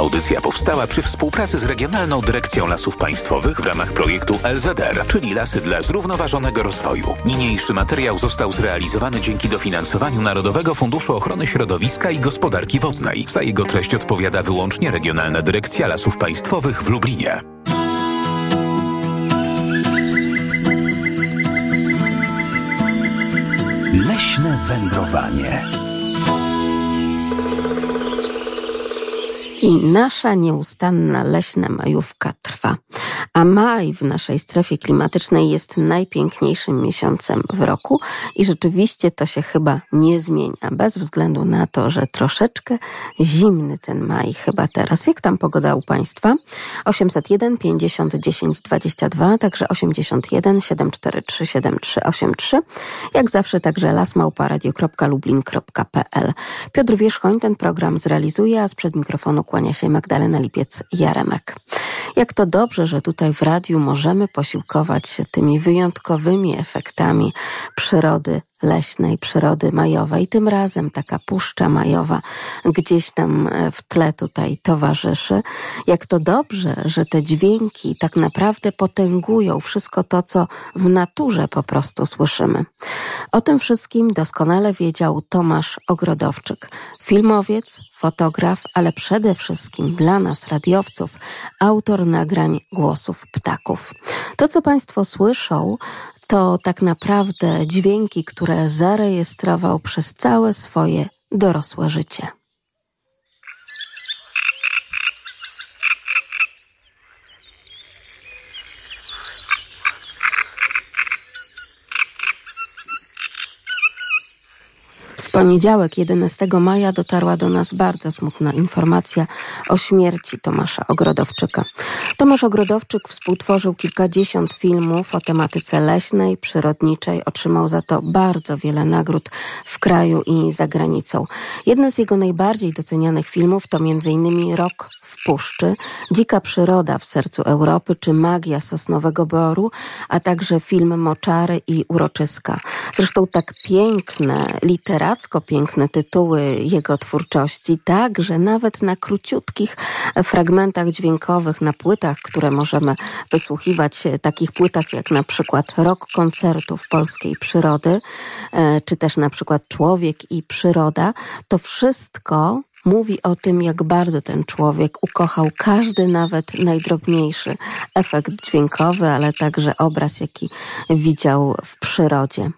Audycja powstała przy współpracy z Regionalną Dyrekcją Lasów Państwowych w ramach projektu LZR, czyli Lasy dla Zrównoważonego Rozwoju. Niniejszy materiał został zrealizowany dzięki dofinansowaniu Narodowego Funduszu Ochrony Środowiska i Gospodarki Wodnej. Za jego treść odpowiada wyłącznie Regionalna Dyrekcja Lasów Państwowych w Lublinie. Leśne wędrowanie. I nasza nieustanna leśna majówka trwa. A maj w naszej strefie klimatycznej jest najpiękniejszym miesiącem w roku i rzeczywiście to się chyba nie zmienia, bez względu na to, że troszeczkę zimny ten maj chyba teraz. Jak tam pogoda u Państwa? 801 50 10 22, także 81 743 7383. Jak zawsze także lasmałparadio.lublin.pl. Piotr Wierzchoń ten program zrealizuje, a sprzed mikrofonu kłania się Magdalena Lipiec-Jaremek. Jak to dobrze, że tutaj w radiu możemy posiłkować się tymi wyjątkowymi efektami przyrody leśnej, przyrody majowej. Tym razem taka puszcza majowa gdzieś tam e, w tle tutaj towarzyszy. Jak to dobrze, że te dźwięki tak naprawdę potęgują wszystko to, co w naturze po prostu słyszymy. O tym wszystkim doskonale wiedział Tomasz Ogrodowczyk, filmowiec, fotograf, ale przede wszystkim dla nas, radiowców, autor nagrań głosów ptaków. To, co Państwo słyszą, to tak naprawdę dźwięki, które zarejestrował przez całe swoje dorosłe życie. W poniedziałek 11 maja dotarła do nas bardzo smutna informacja o śmierci Tomasza Ogrodowczyka. Tomasz Ogrodowczyk współtworzył kilkadziesiąt filmów o tematyce leśnej, przyrodniczej. Otrzymał za to bardzo wiele nagród w kraju i za granicą. Jeden z jego najbardziej docenianych filmów to m.in. Rok w puszczy, Dzika przyroda w sercu Europy czy Magia Sosnowego Boru, a także film Moczary i Uroczyska. Zresztą tak piękne, literacko piękne tytuły jego twórczości, tak, że nawet na króciutkich fragmentach dźwiękowych, na płytach, które możemy wysłuchiwać, takich płytach jak na przykład Rok koncertów polskiej przyrody, e, czy też na przykład Człowiek i przyroda, to wszystko mówi o tym, jak bardzo ten człowiek ukochał każdy, nawet najdrobniejszy efekt dźwiękowy, ale także obraz, jaki widział w przyrodzie.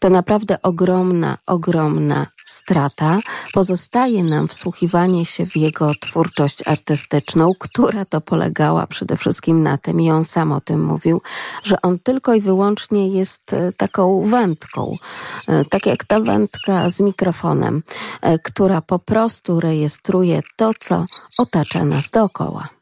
To naprawdę ogromna, ogromna strata. Pozostaje nam wsłuchiwanie się w jego twórczość artystyczną, która to polegała przede wszystkim na tym, i on sam o tym mówił, że on tylko i wyłącznie jest e, taką wędką, e, tak jak ta wędka z mikrofonem, e, która po prostu rejestruje to, co otacza nas dookoła.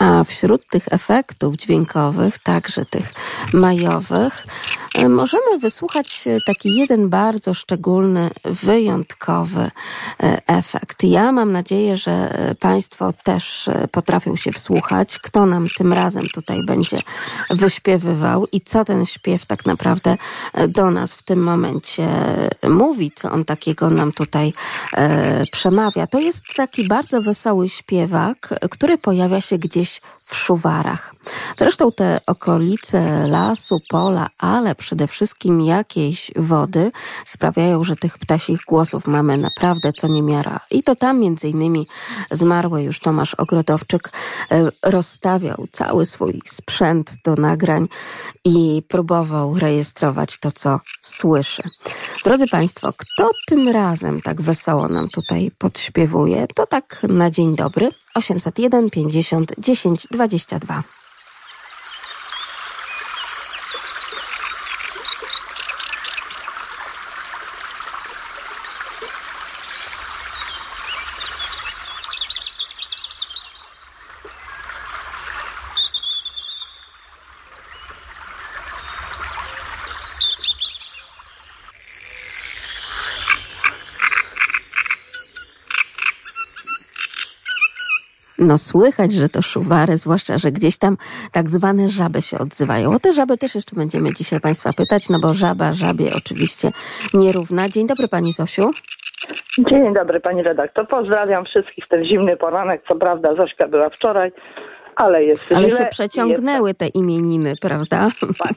A wśród tych efektów dźwiękowych, także tych majowych, możemy wysłuchać e, taki jeden bardzo szczególny, wyjątkowy e, efekt. Ja mam nadzieję, że Państwo też potrafią się wsłuchać, kto nam tym razem tutaj będzie wyśpiewywał i co ten śpiew tak naprawdę do nas w tym momencie mówi, co on takiego nam tutaj przemawia. To jest taki bardzo wesoły śpiewak, który pojawia się gdzieś w Szuwarach. Zresztą te okolice lasu, pola, ale przede wszystkim jakiejś wody sprawiają, że tych ptasich głosów mamy naprawdę co niemiara. I to tam między innymi zmarły już Tomasz Ogrodowczyk e, rozstawiał cały swój sprzęt do nagrań i próbował rejestrować to, co słyszy. Drodzy Państwo, kto tym razem tak wesoło nam tutaj podśpiewuje, to tak na dzień dobry 801 50 10 22. No słychać, że to szuwary, zwłaszcza, że gdzieś tam tak zwane żaby się odzywają. O te żaby też jeszcze będziemy dzisiaj Państwa pytać, no bo żaba żabie oczywiście nierówna. Dzień dobry Pani Zosiu. Dzień dobry Pani redaktor. Pozdrawiam wszystkich w ten zimny poranek. Co prawda Zośka była wczoraj, ale jest Ale źle się przeciągnęły te imieniny, prawda? Tak.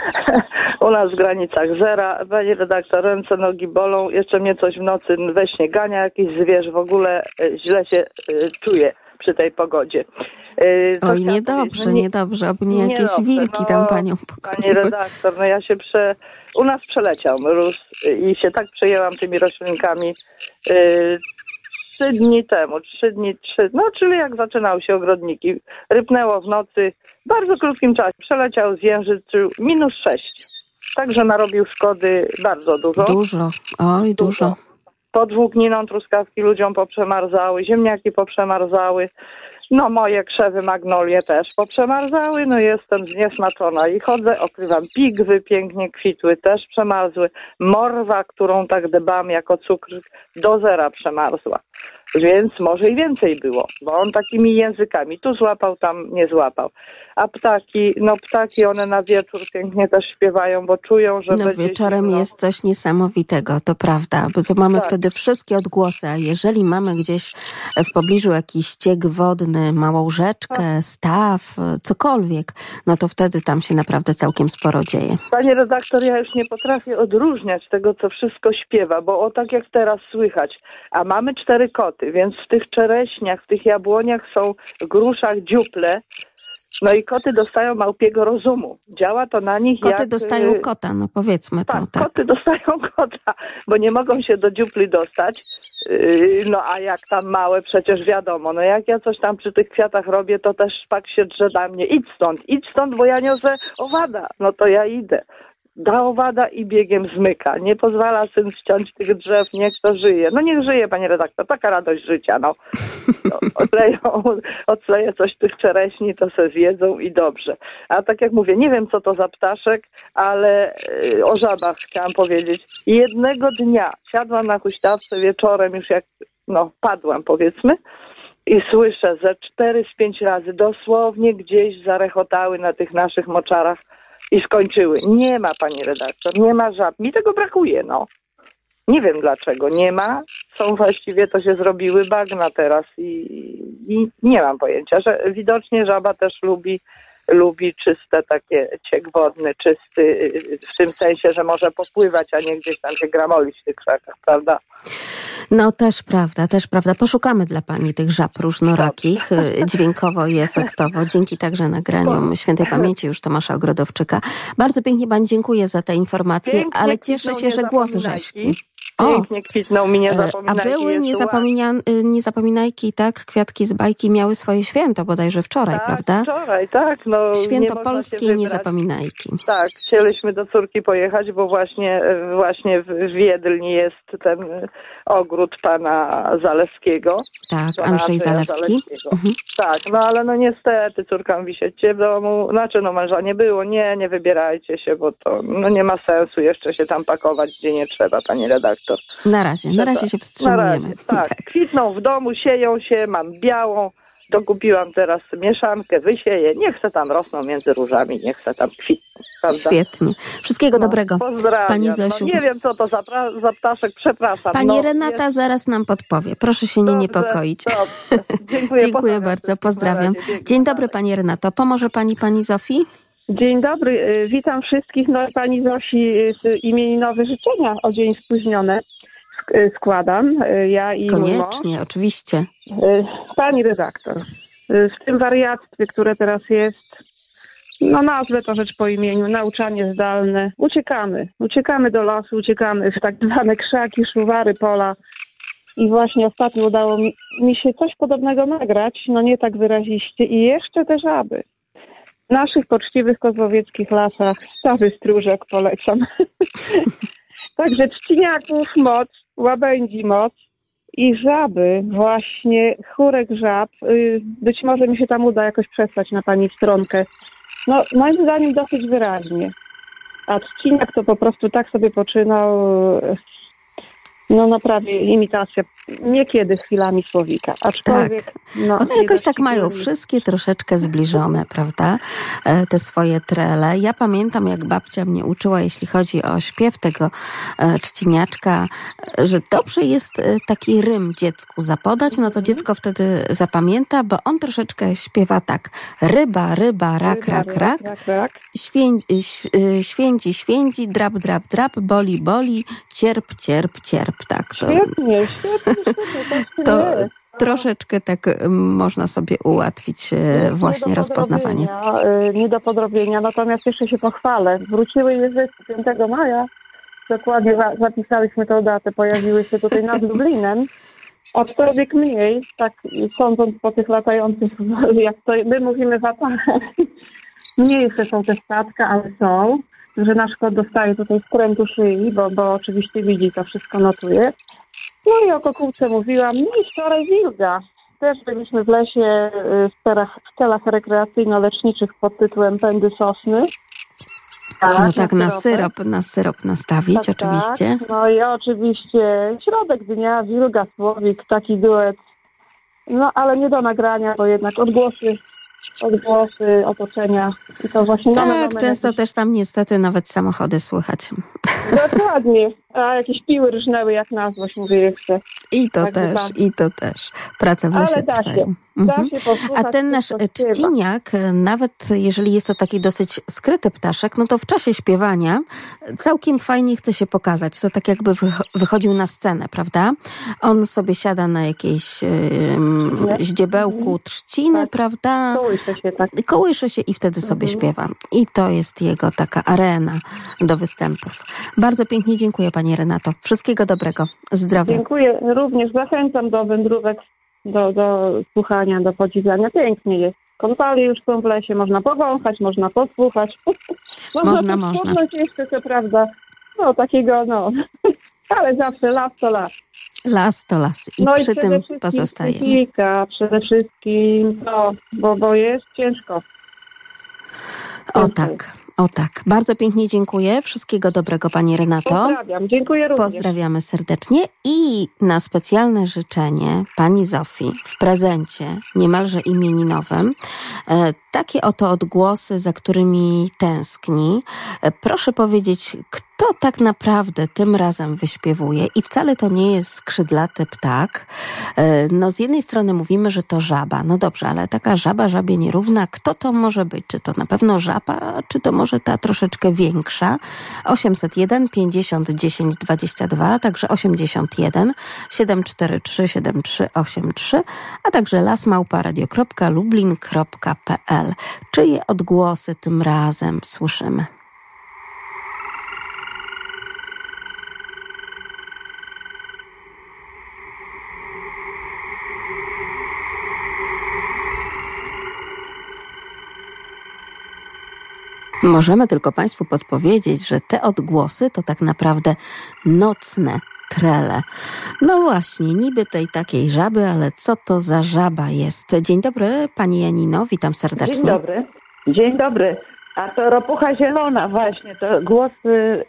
U nas w granicach zera. Pani redaktor, ręce, nogi bolą. Jeszcze mnie coś w nocy we śnie gania, jakiś zwierz. W ogóle e, źle się e, czuję przy tej pogodzie. E, co Oj, chciałam niedobrze? No nie- niedobrze, oby nie jakieś Niedobrze, wilki no, tam Panią Pani pokoiły. redaktor, no ja się prze... U nas przeleciał mróz i się tak przejęłam tymi roślinkami trzy dni temu, trzy dni, trzy, no czyli jak zaczynały się ogrodniki. Rypnęło w nocy, w bardzo krótkim czasie przeleciał, zjężyczył minus sześć. Także narobił szkody bardzo dużo. Dużo, oj, dużo. Pod włókniną truskawki ludziom poprzemarzały, ziemniaki poprzemarzały. No moje krzewy magnolie też poprzemarzały, no jestem zniesmaczona i chodzę, okrywam pigwy, pięknie kwitły, też przemarzły. Morwa, którą tak dbam jako cukr, do zera przemarzła. Więc może i więcej było, bo on takimi językami tu złapał, tam nie złapał. A ptaki, no ptaki one na wieczór pięknie też śpiewają, bo czują, że No będzie wieczorem zimno. jest coś niesamowitego, to prawda, bo to mamy Tak. wtedy wszystkie odgłosy, a jeżeli mamy gdzieś w pobliżu jakiś ściek wodny, małą rzeczkę, Tak. staw, cokolwiek, no to wtedy tam się naprawdę całkiem sporo dzieje. Panie redaktor, ja już nie potrafię odróżniać tego, co wszystko śpiewa, bo o tak jak teraz słychać, a mamy cztery koty, więc w tych czereśniach, w tych jabłoniach są w gruszach dziuple, no i koty dostają małpiego rozumu. Działa to na nich Koty jak... dostają y, kota, no powiedzmy to, tak, tak. koty dostają kota, bo nie mogą się do dziupli dostać. Yy, No a jak tam małe, przecież wiadomo, no jak ja coś tam przy tych kwiatach robię, to też szpak się drze na mnie. Idź stąd, idź stąd, bo ja niosę owada. No to ja idę. Da owada i biegiem zmyka. Nie pozwala syn ściąć tych drzew, niech to żyje. No niech żyje, panie redaktor, taka radość życia, no. no odleją, odleję coś tych czereśni, to se zjedzą i dobrze. A tak jak mówię, nie wiem co to za ptaszek, ale y, o żabach chciałam powiedzieć. Jednego dnia siadłam na huśtawce wieczorem, już jak no, padłam powiedzmy, i słyszę ze cztery z pięć razy dosłownie gdzieś zarechotały na tych naszych moczarach i skończyły. Nie ma, pani redaktor, nie ma żab. Mi tego brakuje, no. Nie wiem dlaczego. Nie ma. Są właściwie, to się zrobiły bagna teraz i, i nie mam pojęcia, że widocznie żaba też lubi lubi czyste takie ciek wodny, czysty y, w tym sensie, że może popływać, a nie gdzieś tam się gramolić w tych krzakach, prawda? No też prawda, też prawda. Poszukamy dla Pani tych żab różnorakich, y, dźwiękowo i efektowo, dzięki także nagraniom świętej pamięci już Tomasza Ogrodowczyka. Bardzo pięknie Pani dziękuję za te informacje, Pięknie ale cieszę się, że głos niezapominajki. Rzeźki. O, Pięknie kwitną mi nie e, a były niezapomina, y, niezapominajki, tak? Kwiatki z bajki miały swoje święto, bodajże wczoraj, tak, prawda? wczoraj, tak. No, nie Święto można się polskie wybrać. niezapominajki. Tak, chcieliśmy do córki pojechać, bo właśnie, e, właśnie w Wiedlni jest ten ogród pana Zalewskiego. Tak, pana Andrzej Zalewski. Mhm. Tak, no ale no niestety córka mówi się w domu, znaczy no męża nie było, nie, nie wybierajcie się, bo to no nie ma sensu jeszcze się tam pakować, gdzie nie trzeba, pani redaktor. Na razie, na razie się Na wstrzymujemy. razie, tak. Kwitną w domu, sieją się, mam białą, dokupiłam teraz mieszankę, wysieję, niech se tam rosną między różami, niech se tam kwitną, prawda? Świetnie. Wszystkiego No, dobrego. Pozdrawiam. Pani Zosiu. No, nie wiem, co to za, za ptaszek, przepraszam. Pani no, Renata jest- zaraz nam podpowie. Proszę się nie dobrze, niepokoić. Dobrze. Dziękuję, Dziękuję bardzo, pozdrawiam. Dzień dobry Pani Renato. Pomoże Pani Pani Zofii? Dzień dobry, y, witam wszystkich. No, pani Zosi y, z imieninowe życzenia o dzień spóźnione sk- y, składam. y, Ja i. Koniecznie, oczywiście. Y, Pani redaktor, y, w tym wariactwie, które teraz jest, no nazwę to rzecz po imieniu, nauczanie zdalne, uciekamy. Uciekamy do lasu, uciekamy w tak zwane krzaki, szuwary, pola. I właśnie ostatnio udało mi, mi się coś podobnego nagrać, no nie tak wyraziście. I jeszcze te żaby. W naszych poczciwych kozłowieckich lasach stawy stróżek polecam. Także trzciniaków moc, łabędzi moc i żaby, właśnie chórek żab. y, Być może mi się tam uda jakoś przesłać na pani stronkę. No, moim zdaniem dosyć wyraźnie. A trzciniak to po prostu tak sobie poczynał. No naprawdę imitacja, niekiedy chwilami słowika, aczkolwiek... Tak. No, One jakoś tak mają chwilami- wszystkie troszeczkę zbliżone, prawda? E, Te swoje trele. Ja pamiętam, jak babcia mnie uczyła, jeśli chodzi o śpiew tego e, czciniaczka, e, że dobrze jest e, taki rym dziecku zapodać, no to dziecko wtedy zapamięta, bo on troszeczkę śpiewa tak. Ryba, ryba, rak, Ryba, rak, rak. rak, rak. Świę, ś, y, święci, święci, drap, drap, drap, boli, boli, cierp, cierp, cierp. Tak, to, Świetnie, świetnie, świetnie. tak to troszeczkę tak y, można sobie ułatwić y, właśnie Nie rozpoznawanie. y, Nie do podrobienia, natomiast jeszcze się pochwalę. Wróciły języki 5 maja, dokładnie za- zapisałyśmy tę datę, pojawiły się tutaj nad Lublinem. Aczkolwiek mniej, tak sądząc po tych latających, jak to my mówimy w mniejsze są te statka, ale są. Że nasz kot dostaje tutaj skrętu szyi, bo, bo oczywiście widzi, to wszystko notuje. No i o kokułce mówiłam. No i wczoraj wilga. Też byliśmy w lesie y, w celach, w celach rekreacyjno-leczniczych pod tytułem Pędy Sosny. No tak, na syropek. syrop, na syrop nastawić, Tak, oczywiście. Tak. No i oczywiście środek dnia, wilga, słowik, taki duet. No ale nie do nagrania, bo jednak odgłosy, odgłosy otoczenia. I to właśnie Tak, często też tam niestety nawet samochody słychać. Dokładnie. A jakieś piły rżnęły jak na złość, mówię jeszcze. I to Także też, tak. i to też. Prace w Ale lesie się. trwają. Da Mhm. się posłuchać, A ten nasz czciniak, e, nawet jeżeli jest to taki dosyć skryty ptaszek, no to w czasie śpiewania całkiem fajnie chce się pokazać. To tak jakby wycho- wychodził na scenę, prawda? On sobie siada na jakiejś Nie? ździebełku trzciny, Tak. prawda? Kołysze się tak. Kołysze się i wtedy sobie Mhm. śpiewa. I to jest jego taka arena do występów. Bardzo pięknie dziękuję Pani Renato. Wszystkiego dobrego. Zdrowia. Dziękuję. Również zachęcam do wędrówek, do, do słuchania, do podziwiania. Pięknie jest. Kąpali już są w lesie, można powąchać, można posłuchać. Można, można. podnąć jeszcze, co prawda, no takiego, no, ale zawsze las to las. Las to las. I no przy i tym pozostaje. psychika, przede wszystkim to, bo, bo jest ciężko. O tak, o tak. Bardzo pięknie dziękuję. Wszystkiego dobrego Pani Renato. Pozdrawiam, dziękuję również. Pozdrawiamy serdecznie i na specjalne życzenie pani Zofii w prezencie niemalże imieninowym e, takie oto odgłosy, za którymi tęskni. E, proszę powiedzieć, kto tak naprawdę tym razem wyśpiewuje i wcale to nie jest skrzydlaty ptak. E, no z jednej strony mówimy, że to żaba. No dobrze, ale taka żaba żabie nierówna. Kto to może być? Czy to na pewno żaba, czy to może ta troszeczkę większa? 801 50 10 22, także 81 743 7383, a także lasmałparadio.lublin.pl. Czyje odgłosy tym razem słyszymy? Możemy tylko Państwu podpowiedzieć, że te odgłosy to tak naprawdę nocne trele. No właśnie, niby tej takiej żaby, ale co to za żaba jest? Dzień dobry, Pani Janino, witam serdecznie. Dzień dobry. Dzień dobry. A to ropucha zielona właśnie, to głosy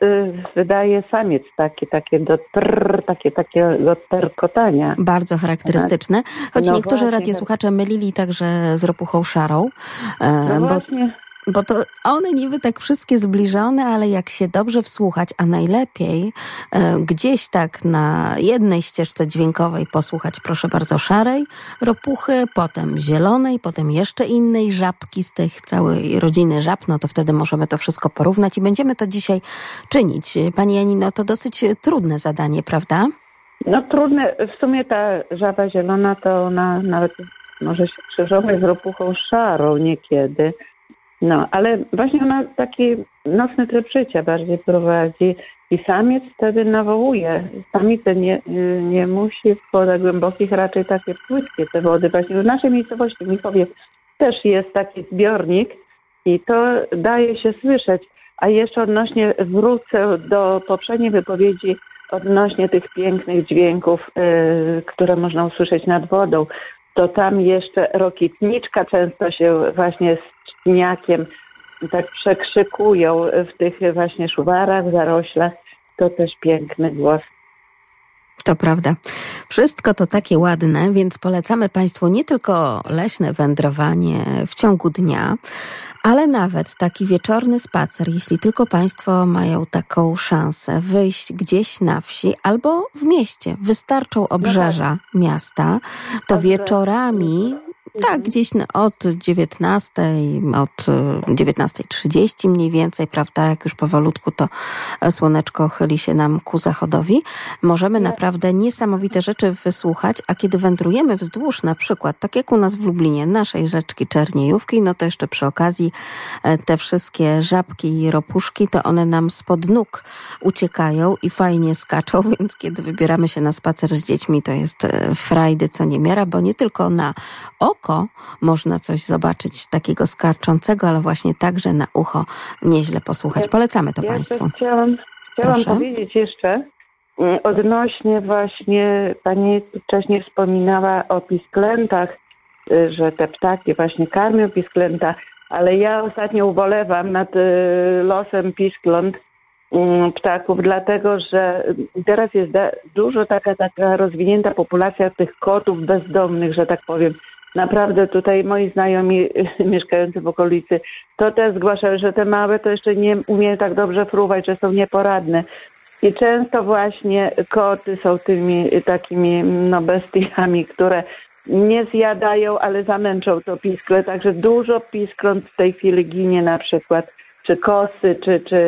y, wydaje samiec takie, takie do trrr, takie, takie do terkotania. Bardzo charakterystyczne, choć No niektórzy właśnie, radiosłuchacze mylili także z ropuchą szarą, e, No bo właśnie, Bo to one niby tak wszystkie zbliżone, ale jak się dobrze wsłuchać, a najlepiej e, gdzieś tak na jednej ścieżce dźwiękowej posłuchać, proszę bardzo, szarej ropuchy, potem zielonej, potem jeszcze innej żabki z tych całej rodziny żab, no to wtedy możemy to wszystko porównać i będziemy to dzisiaj czynić. Pani Janino, to dosyć trudne zadanie, prawda? no trudne, w sumie ta żaba zielona to ona nawet może się krzyżować z ropuchą szarą niekiedy. No, ale właśnie ona taki nocny tryb życia bardziej prowadzi i samiec wtedy nawołuje. Samice nie, nie musi w wodach głębokich, raczej takie płytkie te wody. Właśnie w naszej miejscowości w Michowie też jest taki zbiornik i to daje się słyszeć. A jeszcze odnośnie, wrócę do poprzedniej wypowiedzi odnośnie tych pięknych dźwięków, yy, które można usłyszeć nad wodą, to tam jeszcze rokitniczka często się właśnie z cztniakiem tak przekrzykują w tych właśnie szuwarach, zaroślach. To też piękny głos. To prawda. Wszystko to takie ładne, więc polecamy Państwu nie tylko leśne wędrowanie w ciągu dnia, ale nawet taki wieczorny spacer, jeśli tylko Państwo mają taką szansę wyjść gdzieś na wsi albo w mieście. Wystarczą obrzeża miasta, to wieczorami tak, gdzieś od 19, od 19.30 mniej więcej, prawda, jak już powolutku to słoneczko chyli się nam ku zachodowi, możemy naprawdę niesamowite rzeczy wysłuchać, a kiedy wędrujemy wzdłuż na przykład, tak jak u nas w Lublinie, naszej rzeczki Czerniejówki, no to jeszcze przy okazji e, te wszystkie żabki i ropuszki, to one nam spod nóg uciekają i fajnie skaczą, więc kiedy wybieramy się na spacer z dziećmi, to jest e, frajdy co niemiara, bo nie tylko na oko, oko można coś zobaczyć takiego skaczącego, ale właśnie także na ucho nieźle posłuchać. Polecamy to ja Państwu. Chciałam, chciałam powiedzieć jeszcze mm, odnośnie właśnie, Pani wcześniej wspominała o pisklętach, y, że te ptaki właśnie karmią pisklęta, ale ja ostatnio ubolewam nad y, losem piskląt mm, ptaków, dlatego że teraz jest dużo taka, taka rozwinięta populacja tych kotów bezdomnych, że tak powiem. Naprawdę tutaj moi znajomi mieszkający w okolicy to też zgłaszają, że te małe to jeszcze nie umieją tak dobrze fruwać, że są nieporadne. I często właśnie koty są tymi takimi no, bestiami, które nie zjadają, ale zamęczą to piskle. Także dużo piskląt w tej chwili ginie na przykład, czy kosy, czy, czy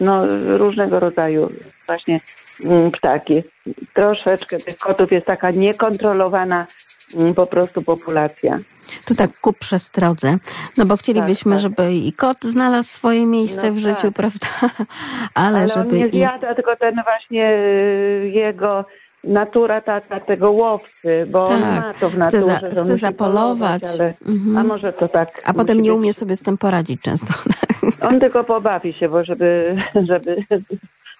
no, różnego rodzaju właśnie mm, ptaki. Troszeczkę tych kotów jest taka niekontrolowana Mm, po prostu populacja. To tak ku przestrodze, no bo chcielibyśmy, tak, tak. żeby i kot znalazł swoje miejsce no w życiu, tak. prawda? Ale, Ale żeby on nie zjada, i... tylko ten właśnie y, jego natura taka tego łowcy, bo tak. on ma to w naturze. Chce, za, chce zapolować. ale, mhm. A może to tak. A potem nie umie sobie z tym poradzić często. On tylko pobawi się, bo żeby, żeby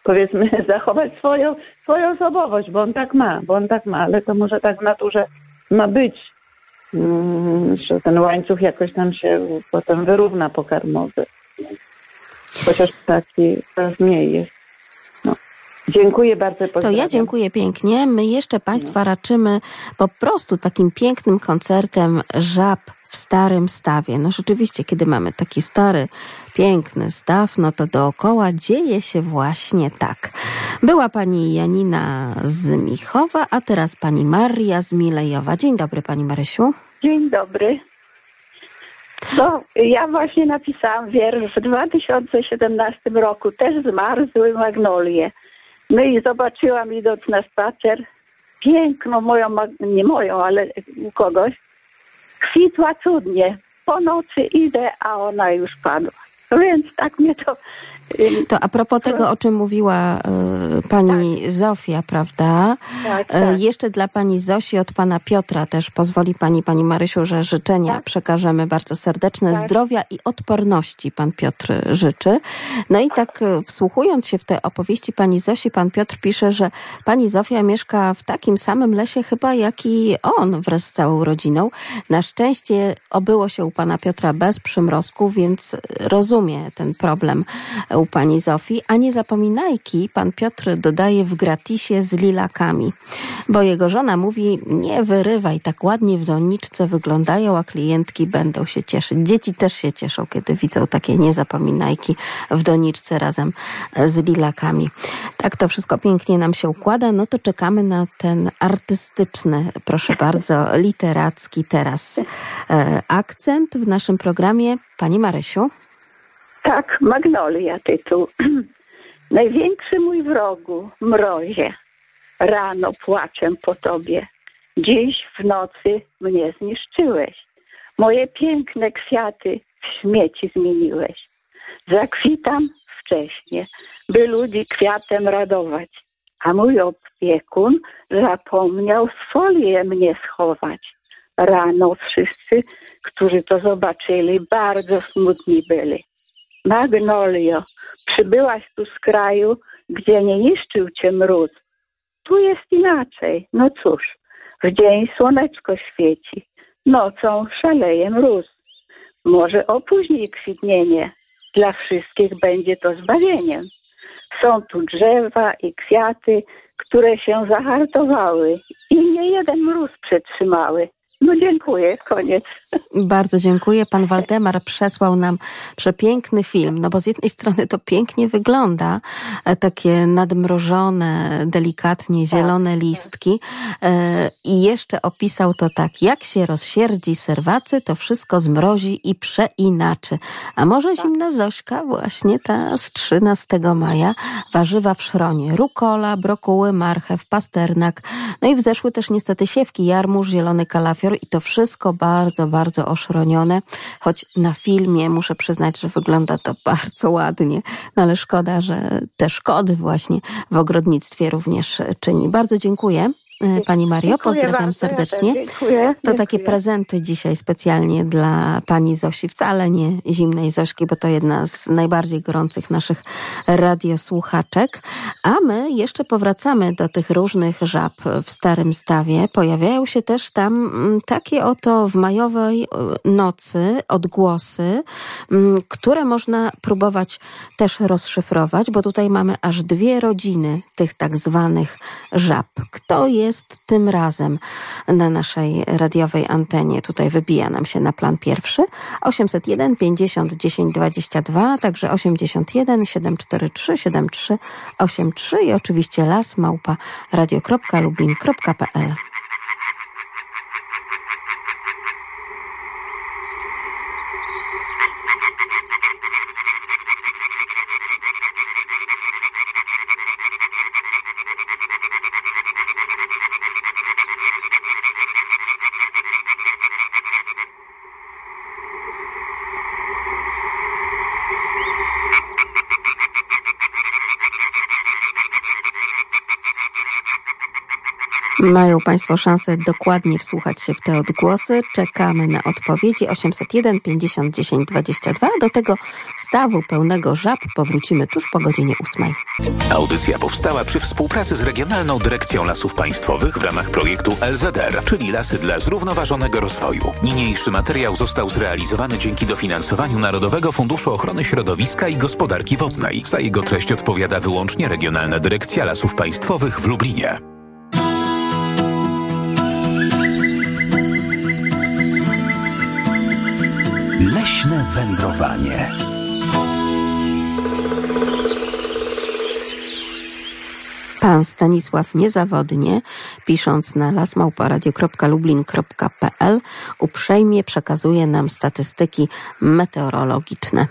powiedzmy zachować swoją, swoją osobowość, bo on tak ma, bo on tak ma, ale to może tak w naturze ma być, mm, że ten łańcuch jakoś tam się potem wyrówna pokarmowy. Chociaż taki coraz mniej jest. No. Dziękuję bardzo. To ja dziękuję pięknie. My jeszcze Państwa raczymy po prostu takim pięknym koncertem żab w starym stawie. No rzeczywiście, kiedy mamy taki stary, piękny staw, no to dookoła dzieje się właśnie tak. Była pani Janina z Michowa, a teraz pani Maria z Milejowa. Dzień dobry pani Marysiu. Dzień dobry. No, ja właśnie napisałam wiersz w 2017 roku, też zmarzły magnolie. No i zobaczyłam idąc na spacer piękną moją, nie moją, ale u kogoś, kwitła cudnie. Po nocy idę, a ona już padła. Więc tak mnie to to a propos tego, o czym mówiła y, pani tak. Zofia, prawda? Tak, e, tak. jeszcze dla pani Zosi od pana Piotra też pozwoli pani, pani Marysiu, że życzenia tak. przekażemy bardzo serdeczne. Tak. Zdrowia i odporności pan Piotr życzy. No i tak e, wsłuchując się w te opowieści pani Zosi, pan Piotr pisze, że pani Zofia mieszka w takim samym lesie chyba jak i on wraz z całą rodziną. Na szczęście obyło się u pana Piotra bez przymrozku, więc rozumie ten problem u pani Zofii, a nie zapominajki pan Piotr dodaje w gratisie z lilakami, bo jego żona mówi, nie wyrywaj, tak ładnie w doniczce wyglądają, a klientki będą się cieszyć. Dzieci też się cieszą, kiedy widzą takie niezapominajki w doniczce razem z lilakami. Tak to wszystko pięknie nam się układa, no to czekamy na ten artystyczny, proszę bardzo, literacki teraz e, akcent w naszym programie. Pani Marysiu? Tak, Magnolia tytuł. Największy mój wrogu, mrozie, rano płaczę po tobie. Dziś w nocy mnie zniszczyłeś. Moje piękne kwiaty w śmieci zmieniłeś. Zakwitam wcześnie, by ludzi kwiatem radować. A mój opiekun zapomniał folię mnie schować. Rano wszyscy, którzy to zobaczyli, bardzo smutni byli. Magnolio, przybyłaś tu z kraju, gdzie nie niszczył cię mróz. Tu jest inaczej. No cóż, w dzień słoneczko świeci, nocą szaleje mróz. Może opóźnij kwitnienie, dla wszystkich będzie to zbawieniem. Są tu drzewa i kwiaty, które się zahartowały i nie jeden mróz przetrzymały. No dziękuję, koniec. Bardzo dziękuję. Pan Waldemar przesłał nam przepiękny film, no bo z jednej strony to pięknie wygląda, e, takie nadmrożone, delikatnie zielone listki e, i jeszcze opisał to tak, jak się rozsierdzi serwacy, to wszystko zmrozi i przeinaczy. A może zimna Zośka właśnie ta z 13 maja, warzywa w szronie, rukola, brokuły, marchew, pasternak, no i wzeszły też niestety siewki, jarmuż, zielony kalafior i to wszystko bardzo, bardzo oszronione, choć na filmie muszę przyznać, że wygląda to bardzo ładnie, no ale szkoda, że te szkody właśnie w ogrodnictwie również czyni. Bardzo dziękuję. E, pani Mario, pozdrawiam bardzo, serdecznie. Ja dziękuję. To takie dziękuję. prezenty dzisiaj specjalnie dla pani Zosi, wcale nie zimnej Zośki, bo to jedna z najbardziej gorących naszych radiosłuchaczek. A my jeszcze powracamy do tych różnych żab w Starym Stawie. Pojawiają się też tam mm, takie oto w majowej e, nocy odgłosy, mm, które można próbować też rozszyfrować, bo tutaj mamy aż dwie rodziny tych tak zwanych żab. Kto jest tym razem na naszej radiowej antenie? Tutaj wybija nam się na plan pierwszy. 801 50 10 22, także 81 743 7383 i oczywiście las radio.lubin.pl. Mają Państwo szansę dokładnie wsłuchać się w te odgłosy. Czekamy na odpowiedzi 801 50 10 22. Do tego stawu pełnego żab powrócimy tuż po godzinie 8. Audycja powstała przy współpracy z Regionalną Dyrekcją Lasów Państwowych w ramach projektu LZR, czyli Lasy dla Zrównoważonego Rozwoju. Niniejszy materiał został zrealizowany dzięki dofinansowaniu Narodowego Funduszu Ochrony Środowiska i Gospodarki Wodnej. Za jego treść odpowiada wyłącznie Regionalna Dyrekcja Lasów Państwowych w Lublinie. Leśne wędrowanie. Pan Stanisław niezawodnie, pisząc na lasmałparadio.lublin.pl, uprzejmie przekazuje nam statystyki meteorologiczne.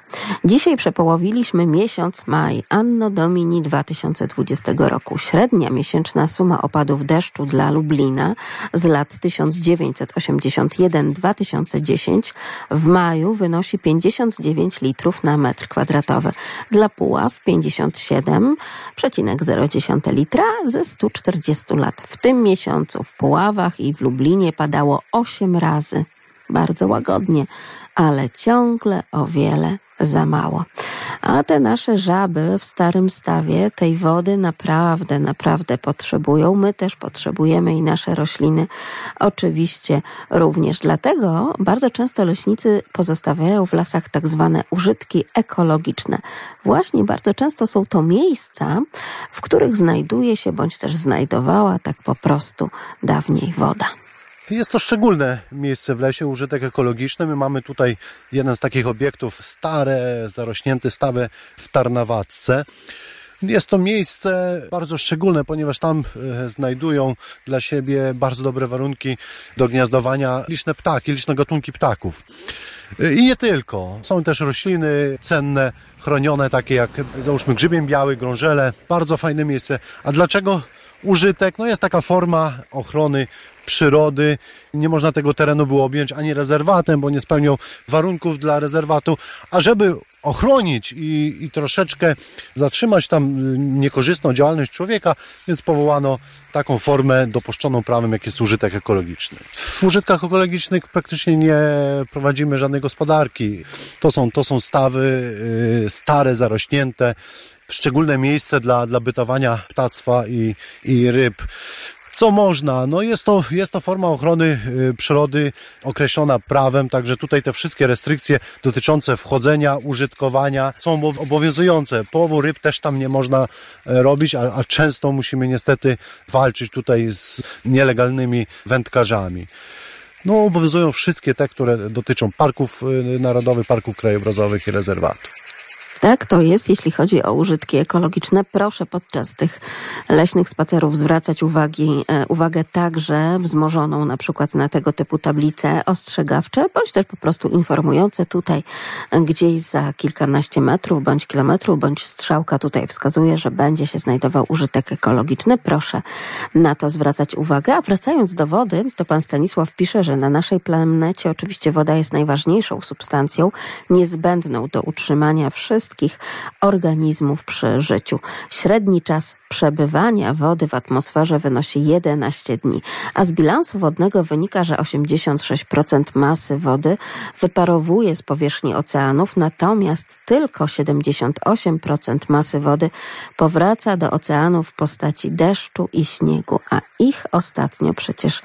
Dzisiaj przepołowiliśmy miesiąc maj, Anno Domini 2020 roku. Średnia miesięczna suma opadów deszczu dla Lublina z lat 1981-2010 w maju wynosi 59 litrów na metr kwadratowy. Dla Puław 57,0 litra ze 140 lat. W tym miesiącu w Puławach i w Lublinie padało 8 razy. Bardzo łagodnie, ale ciągle o wiele za mało. A te nasze żaby w starym stawie tej wody naprawdę, naprawdę potrzebują. My też potrzebujemy i nasze rośliny oczywiście również. Dlatego bardzo często leśnicy pozostawiają w lasach tak zwane użytki ekologiczne. Właśnie bardzo często są to miejsca, w których znajduje się bądź też znajdowała tak po prostu dawniej woda. Jest to szczególne miejsce w lesie, użytek ekologiczny. My mamy tutaj jeden z takich obiektów, stare, zarośnięte stawy w Tarnawacce. Jest to miejsce bardzo szczególne, ponieważ tam e, znajdują dla siebie bardzo dobre warunki do gniazdowania liczne ptaki, liczne gatunki ptaków. E, I nie tylko. Są też rośliny cenne, chronione, takie jak załóżmy grzybien biały, grążele. Bardzo fajne miejsce. A dlaczego użytek? No jest taka forma ochrony przyrody. Nie można tego terenu było objąć ani rezerwatem, bo nie spełniał warunków dla rezerwatu. A żeby ochronić i, i troszeczkę zatrzymać tam y, niekorzystną działalność człowieka, więc powołano taką formę dopuszczoną prawem, jak jest użytek ekologiczny. W użytkach ekologicznych praktycznie nie prowadzimy żadnej gospodarki. To są, to są stawy y, stare, zarośnięte, szczególne miejsce dla, dla bytowania ptactwa i, i ryb. Co można? No jest to, jest to forma ochrony y, przyrody określona prawem, także tutaj te wszystkie restrykcje dotyczące wchodzenia, użytkowania są obowiązujące. Połowu ryb też tam nie można e, robić, a, a często musimy niestety walczyć tutaj z nielegalnymi wędkarzami. No obowiązują wszystkie te, które dotyczą parków y, narodowych, parków krajobrazowych i rezerwatów. Tak, to jest, jeśli chodzi o użytki ekologiczne. Proszę podczas tych leśnych spacerów zwracać uwagi, e, uwagę także wzmożoną na przykład na tego typu tablice ostrzegawcze, bądź też po prostu informujące tutaj gdzieś za kilkanaście metrów, bądź kilometrów, bądź strzałka tutaj wskazuje, że będzie się znajdował użytek ekologiczny. Proszę na to zwracać uwagę. A wracając do wody, to pan Stanisław pisze, że na naszej planecie oczywiście woda jest najważniejszą substancją niezbędną do utrzymania wszystkich wszystkich organizmów przy życiu. Średni czas przebywania wody w atmosferze wynosi 11 dni, a z bilansu wodnego wynika, że 86% masy wody wyparowuje z powierzchni oceanów, natomiast tylko 78% masy wody powraca do oceanów w postaci deszczu i śniegu, a ich ostatnio przecież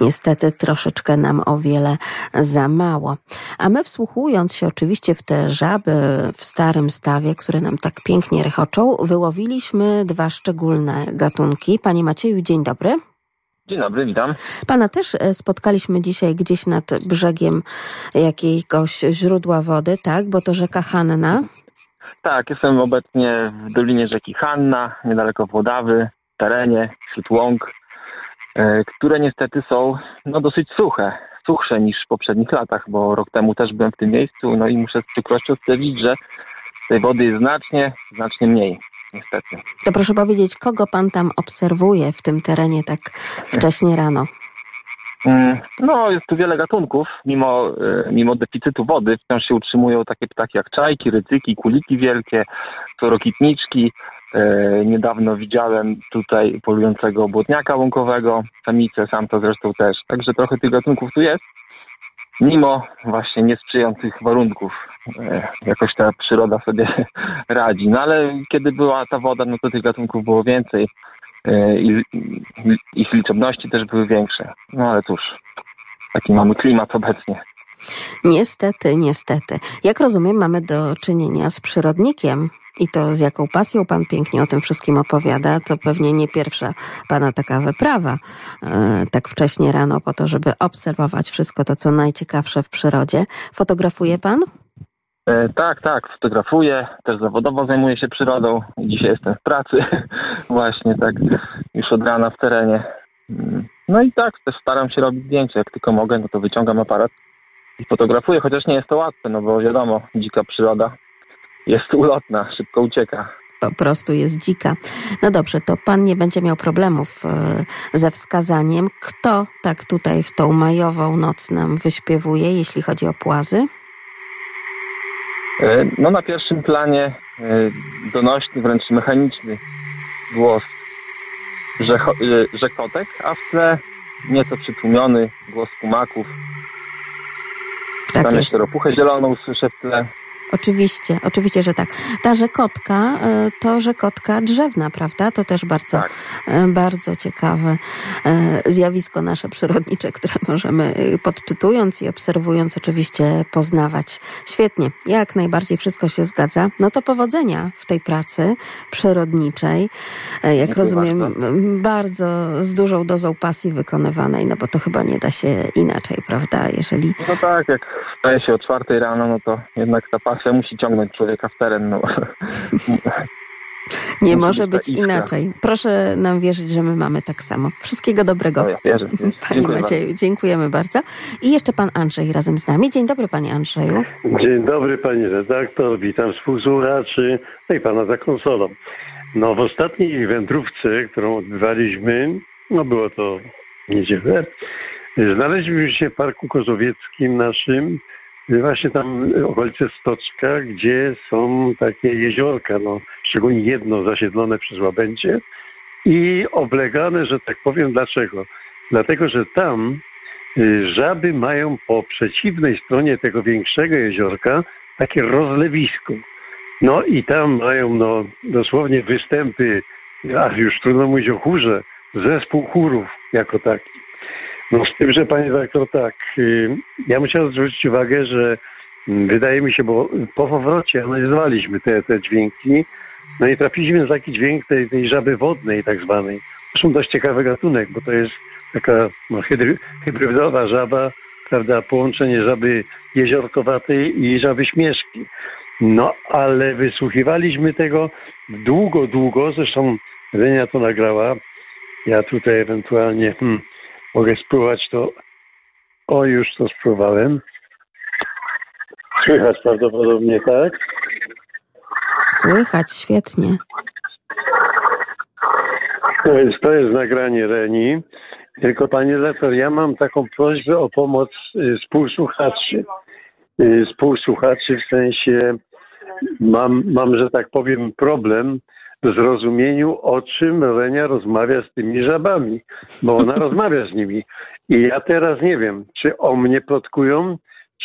niestety troszeczkę nam o wiele za mało. A my wsłuchując się oczywiście w te żaby w starym stawie, które nam tak pięknie rechoczą, wyłowiliśmy dwa szczególne gatunki. Panie Macieju, dzień dobry. Dzień dobry, witam. Pana też e, spotkaliśmy dzisiaj gdzieś nad brzegiem jakiegoś źródła wody, tak? Bo to rzeka Hanna. Tak, jestem obecnie w dolinie rzeki Hanna, niedaleko Włodawy, w terenie, wśród łąk, e, które niestety są no, dosyć suche. Suchsze niż w poprzednich latach, bo rok temu też byłem w tym miejscu, no i muszę z przykrością stwierdzić, że tej wody jest znacznie, znacznie mniej niestety. To proszę powiedzieć, kogo pan tam obserwuje w tym terenie tak wcześnie rano? Mm, no, jest tu wiele gatunków. Mimo, e, mimo deficytu wody wciąż się utrzymują takie ptaki jak czajki, rycyki, kuliki wielkie, czorokitniczki. E, niedawno widziałem tutaj polującego błotniaka łąkowego, samicę, samca zresztą też. Także trochę tych gatunków tu jest. Mimo właśnie niesprzyjających warunków E, jakoś ta przyroda sobie radzi. No ale kiedy była ta woda, no to tych gatunków było więcej e, i ich liczebności też były większe. No ale cóż, taki mamy klimat obecnie. Niestety, niestety. Jak rozumiem, mamy do czynienia z przyrodnikiem. I to z jaką pasją pan pięknie o tym wszystkim opowiada, to pewnie nie pierwsza pana taka wyprawa e, tak wcześnie rano po to, żeby obserwować wszystko to, co najciekawsze w przyrodzie. Fotografuje pan? E, tak, tak, fotografuję, też zawodowo zajmuję się przyrodą. Dzisiaj jestem w pracy, właśnie tak już od rana w terenie. Mm, no i tak, też staram się robić zdjęcia, jak tylko mogę, no to wyciągam aparat i fotografuję, chociaż nie jest to łatwe, no bo wiadomo, dzika przyroda jest ulotna, szybko ucieka. Po prostu jest dzika. No dobrze, to pan nie będzie miał problemów e, ze wskazaniem, kto tak tutaj w tą majową noc nam wyśpiewuje, jeśli chodzi o płazy? E, no na pierwszym planie e, donośny, wręcz mechaniczny głos e, rzekotek, a w tle nieco przytłumiony głos kumaków. Tak Tam jest. ropuchę zieloną słyszę w tle. Oczywiście, oczywiście, że tak. Ta rzekotka e, to rzekotka drzewna, prawda? To też bardzo, tak. E, bardzo ciekawe e, zjawisko nasze przyrodnicze, które możemy podczytując i obserwując oczywiście poznawać. Świetnie, jak najbardziej wszystko się zgadza. No to powodzenia w tej pracy przyrodniczej. Jak Dziękuję rozumiem, bardzo. bardzo z dużą dozą pasji wykonywanej, no bo to chyba nie da się inaczej, prawda? Jeżeli... No tak, jak wstaje się o czwartej rano, no to jednak ta pasja pasja musi ciągnąć człowieka w teren. No. Nie może być inaczej. Proszę nam wierzyć, że my mamy tak samo. Wszystkiego dobrego. No ja wierzę. Panie Macieju, bardzo. dziękujemy bardzo. I jeszcze pan Andrzej razem z nami. Dzień dobry, panie Andrzeju. Dzień dobry, pani redaktor. Witam współsłuchaczy. No i pana za konsolą. No w ostatniej wędrówce, którą odbywaliśmy, no było to niedzielę, znaleźliśmy się w Parku Kozowieckim naszym, właśnie tam okolice Stoczka, gdzie są takie jeziorka, no, szczególnie jedno zasiedlone przez łabędzie i oblegane, że tak powiem, dlaczego? Dlatego, że tam y, żaby mają po przeciwnej stronie tego większego jeziorka takie rozlewisko. No i tam mają no, dosłownie występy, a już trudno mówić o chórze, zespół chórów jako taki. No z tym, że panie dyrektor, tak, y, ja musiałem zwrócić uwagę, że mm, wydaje mi się, bo po powrocie analizowaliśmy te, te dźwięki, no i trafiliśmy na taki dźwięk tej, tej żaby wodnej tak zwanej. Zresztą dość ciekawy gatunek, bo to jest taka no, hybry, hybrydowa żaba, prawda, połączenie żaby jeziorkowatej i żaby śmieszki. No, ale wysłuchiwaliśmy tego długo, długo, zresztą Renia to nagrała. Ja tutaj ewentualnie hmm, mogę spróbować to. O, już to spróbowałem. Słychać prawdopodobnie, tak? Słychać, świetnie. To jest, to jest nagranie Reni. Tylko panie lektor, ja mam taką prośbę o pomoc y, współsłuchaczy. Y, Współsłuchaczy w sensie mam, mam, że tak powiem, problem zrozumieniu, o czym Renia rozmawia z tymi żabami, bo ona rozmawia z nimi. I ja teraz nie wiem, czy o mnie plotkują,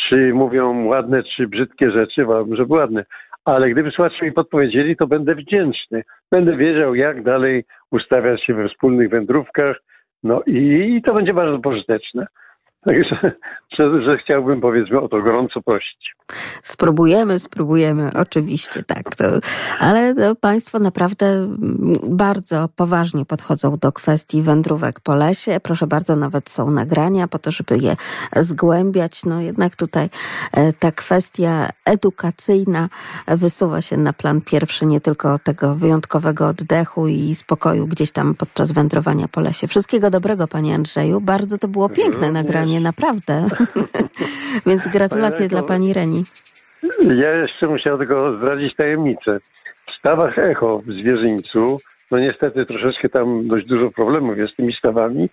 czy mówią ładne, czy brzydkie rzeczy, wolałbym, żeby ładne. Ale gdyby słuchacze mi podpowiedzieli, to będę wdzięczny. Będę wiedział, jak dalej ustawiać się we wspólnych wędrówkach, no i, i to będzie bardzo pożyteczne. Także że, że chciałbym, powiedzmy, o to gorąco prosić. Spróbujemy, spróbujemy, oczywiście, tak. To, ale to Państwo naprawdę bardzo poważnie podchodzą do kwestii wędrówek po lesie. Proszę bardzo, nawet są nagrania po to, żeby je zgłębiać. No jednak tutaj e, ta kwestia edukacyjna wysuwa się na plan pierwszy, nie tylko tego wyjątkowego oddechu i spokoju gdzieś tam podczas wędrowania po lesie. Wszystkiego dobrego, Panie Andrzeju. Bardzo to było piękne nagranie, naprawdę. Więc gratulacje dla Pani Reni. Ja jeszcze musiałem tylko zdradzić tajemnicę. W stawach Echo w Zwierzyńcu, no niestety troszeczkę tam dość dużo problemów jest z tymi stawami.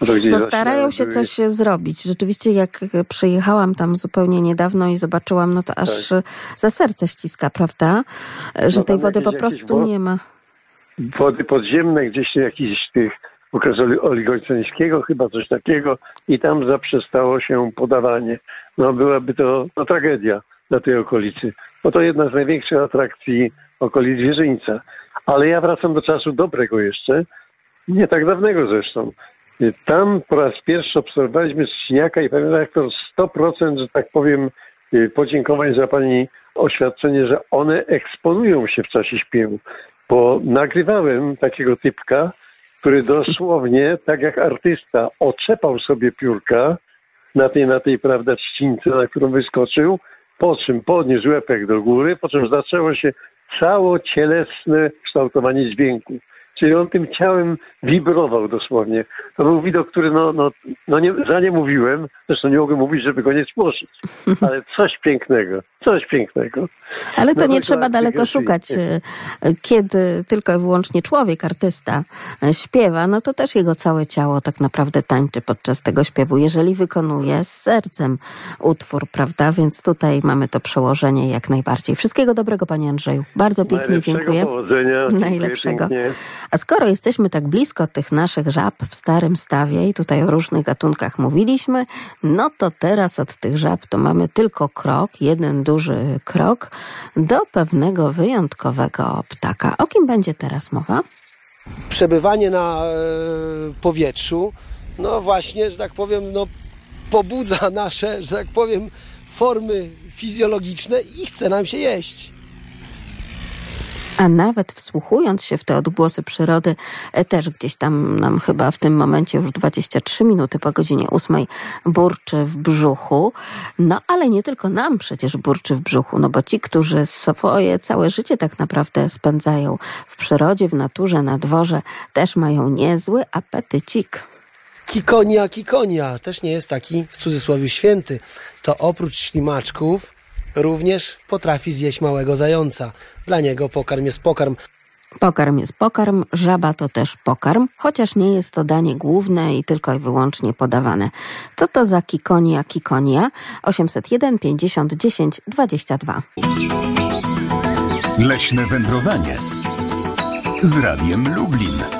No zaczynają starają się coś zrobić. Rzeczywiście jak przyjechałam tam zupełnie niedawno i zobaczyłam, no to aż za serce ściska, prawda? Że Tak. No tej wody po prostu nie ma. wody podziemne, gdzieś jakiś tych okres oli- oligoceńskiego, chyba coś takiego i tam zaprzestało się podawanie. No byłaby to no, tragedia dla tej okolicy, bo to jedna z największych atrakcji okolic Zwierzyńca. Ale ja wracam do czasu dobrego jeszcze, nie tak dawnego zresztą. Tam po raz pierwszy obserwowaliśmy Szczeniaka i pamiętam jak to 100%, że tak powiem, y, podziękowań za Pani oświadczenie, że one eksponują się w czasie śpiewu. Bo nagrywałem takiego typka, który dosłownie, tak jak artysta, oczepał sobie piórka na tej, na tej prawda, trzcince, na którą wyskoczył, po czym podniósł łepek do góry, po czym zaczęło się całocielesne kształtowanie dźwięku. Czyli on tym ciałem wibrował dosłownie. To był widok, który no, no, no nie, za nie mówiłem, zresztą nie mogłem mówić, żeby go nie spłoszyć. Ale coś pięknego, coś pięknego. Ale to No nie trzeba daleko szukać. e, Kiedy tylko i wyłącznie człowiek, artysta e, śpiewa, no to też jego całe ciało tak naprawdę tańczy podczas tego śpiewu, jeżeli wykonuje z sercem utwór, prawda? Więc tutaj mamy to przełożenie jak najbardziej. Wszystkiego dobrego, panie Andrzeju. Bardzo pięknie dziękuję. Powodzenia. Najlepszego. pięknie. A skoro jesteśmy tak blisko tych naszych żab w starym stawie i tutaj o różnych gatunkach mówiliśmy, no to teraz od tych żab to mamy tylko krok, jeden duży krok do pewnego wyjątkowego ptaka. O kim będzie teraz mowa? przebywanie na e, powietrzu, no właśnie, że tak powiem, no pobudza nasze, że tak powiem, formy fizjologiczne i chce nam się jeść. A nawet wsłuchując się w te odgłosy przyrody, e, też gdzieś tam nam chyba w tym momencie już 23 minuty po godzinie 8 burczy w brzuchu. No ale nie tylko nam przecież burczy w brzuchu, no bo ci, którzy swoje całe życie tak naprawdę spędzają w przyrodzie, w naturze, na dworze, też mają niezły apetycik. Kikonia, kikonia, też nie jest taki w cudzysłowie święty. To oprócz ślimaczków również potrafi zjeść małego zająca. Dla niego pokarm jest pokarm. Pokarm jest pokarm, żaba to też pokarm, chociaż nie jest to danie główne i tylko i wyłącznie podawane. Co to za kikonia, kikonia? 801 50 10 22. Leśne wędrowanie z Radiem Lublin.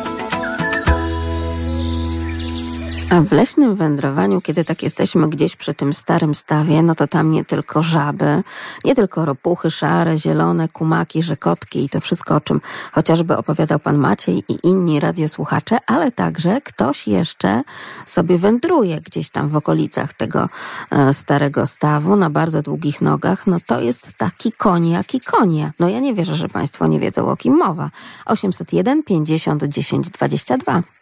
A w leśnym wędrowaniu, kiedy tak jesteśmy gdzieś przy tym starym stawie, no to tam nie tylko żaby, nie tylko ropuchy szare, zielone, kumaki, rzekotki i to wszystko, o czym chociażby opowiadał pan Maciej i inni radiosłuchacze, ale także ktoś jeszcze sobie wędruje gdzieś tam w okolicach tego e, starego stawu na bardzo długich nogach. No to jest taki koń jak i konie. No ja nie wierzę, że państwo nie wiedzą o kim mowa. 801 50 10 22.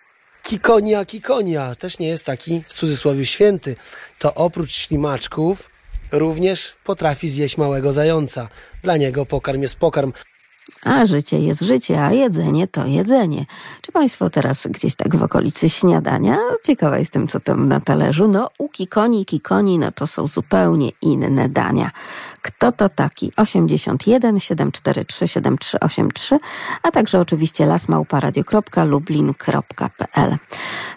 Kikonia, kikonia też nie jest taki w cudzysłowie święty. To oprócz ślimaczków również potrafi zjeść małego zająca. Dla niego pokarm jest pokarm. A życie jest życie, a jedzenie to jedzenie. Czy Państwo teraz gdzieś tak w okolicy śniadania? Ciekawa jestem, co tam na talerzu. No, u kikoni, kikoni, no to są zupełnie inne dania. Kto to taki? 81 743 7383, a także oczywiście lasmałparadio.lublin.pl.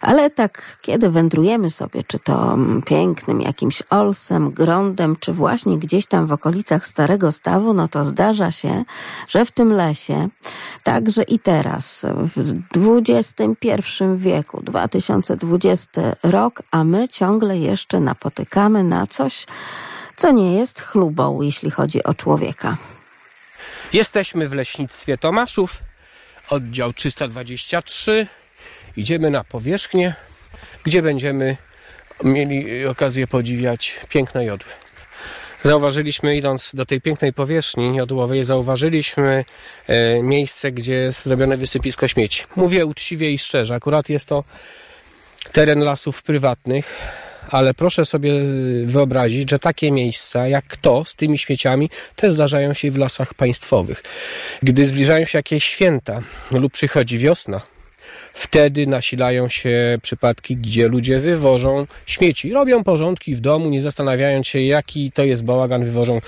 Ale tak, kiedy wędrujemy sobie, czy to pięknym jakimś olsem, grądem, czy właśnie gdzieś tam w okolicach Starego Stawu, no to zdarza się, że w tym lesie, także i teraz, w XXI wieku, 2020 rok, a my ciągle jeszcze napotykamy na coś, co nie jest chlubą, jeśli chodzi o człowieka. Jesteśmy w leśnictwie Tomaszów, oddział 323. Idziemy na powierzchnię, gdzie będziemy mieli okazję podziwiać piękne jodły. Zauważyliśmy, idąc do tej pięknej powierzchni jodłowej, zauważyliśmy e, miejsce, gdzie jest zrobione wysypisko śmieci. Mówię uczciwie i szczerze, akurat jest to teren lasów prywatnych, ale proszę sobie wyobrazić, że takie miejsca jak to z tymi śmieciami też zdarzają się w lasach państwowych. Gdy zbliżają się jakieś święta lub przychodzi wiosna, Wtedy nasilają się przypadki, gdzie ludzie wywożą śmieci, robią porządki w domu, nie zastanawiając się, jaki to jest bałagan, wywożą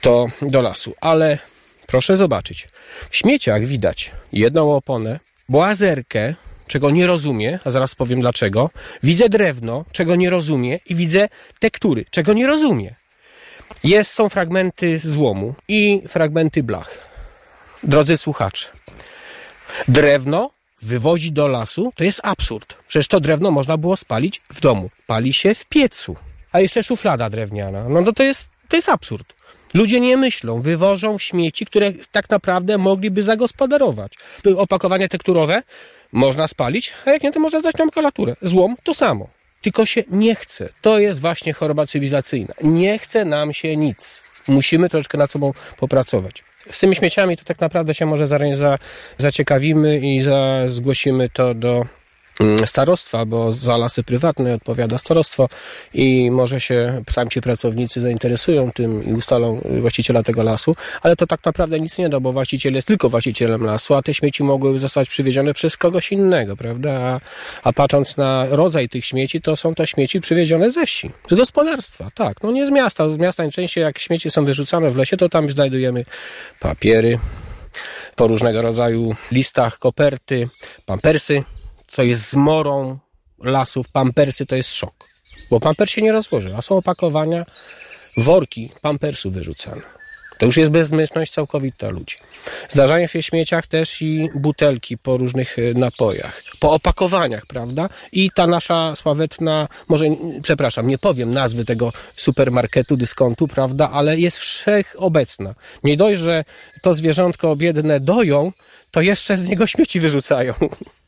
to do lasu. Ale proszę zobaczyć, w śmieciach widać jedną oponę, błazerkę, czego nie rozumie, a zaraz powiem dlaczego. Widzę drewno, czego nie rozumie i widzę tektury, czego nie rozumie. Jest, są fragmenty złomu i fragmenty blach. Drodzy słuchacze, drewno wywozi do lasu, to jest absurd. Przecież to drewno można było spalić w domu. Pali się w piecu. A jeszcze szuflada drewniana. No to, to, jest, to jest absurd. Ludzie nie myślą, wywożą śmieci, które tak naprawdę mogliby zagospodarować. Opakowanie tekturowe można spalić, a jak nie, to można zdać na makulaturę. Złom to samo. Tylko się nie chce. To jest właśnie choroba cywilizacyjna. Nie chce nam się nic. Musimy troszkę nad sobą popracować. Z tymi śmieciami to tak naprawdę się może za, za, zaciekawimy i za, zgłosimy to do starostwa, bo za lasy prywatne odpowiada starostwo i może się tamci pracownicy zainteresują tym i ustalą właściciela tego lasu, ale to tak naprawdę nic nie da, bo właściciel jest tylko właścicielem lasu, a te śmieci mogły zostać przywiezione przez kogoś innego, prawda? A, a patrząc na rodzaj tych śmieci, to są to śmieci przywiezione ze wsi, z gospodarstwa, tak, no nie z miasta, z miasta najczęściej jak śmieci są wyrzucane w lesie, to tam znajdujemy papiery, po różnego rodzaju listach, koperty, pampersy, co jest zmorą lasów, pampersy to jest szok. Bo pamper się nie rozłoży, a są opakowania, worki pampersów wyrzucane. To już jest bezzmyślność całkowita ludzi. Zdarzają się w śmieciach też i butelki po różnych e, napojach, po opakowaniach, prawda? I ta nasza sławetna, może, przepraszam, nie powiem nazwy tego supermarketu, dyskontu, prawda? Ale jest wszechobecna. Nie dość, że to zwierzątko biedne doją, to jeszcze z niego śmieci wyrzucają.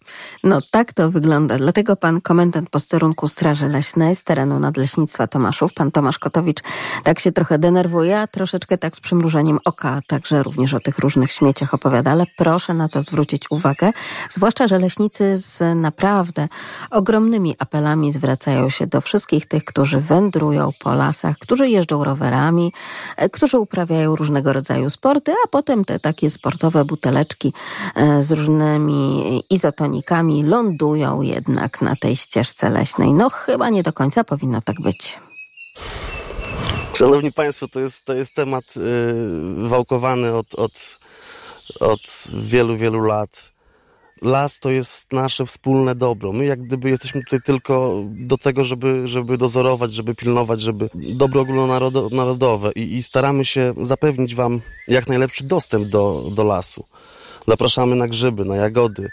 No tak to wygląda. Dlatego pan komendant posterunku Straży Leśnej z terenu Nadleśnictwa Tomaszów, pan Tomasz Kotowicz, tak się trochę denerwuje, a troszeczkę tak z przymrużeniem oka także również o tych różnych śmieciach opowiada, ale proszę na to zwrócić uwagę, zwłaszcza, że leśnicy z naprawdę ogromnymi apelami zwracają się do wszystkich tych, którzy wędrują po lasach, którzy jeżdżą rowerami, e, którzy uprawiają różnego rodzaju sporty, a potem te takie sportowe buteleczki e, z różnymi izotonikami lądują jednak na tej ścieżce leśnej. No chyba nie do końca powinno tak być. Szanowni Państwo, to jest, to jest temat yy, wałkowany od, od, od wielu, wielu lat. Las to jest nasze wspólne dobro. My jak gdyby jesteśmy tutaj tylko do tego, żeby, żeby dozorować, żeby pilnować, żeby dobro ogólnonarodowe i, i staramy się zapewnić Wam jak najlepszy dostęp do, do lasu. Zapraszamy na grzyby, na jagody,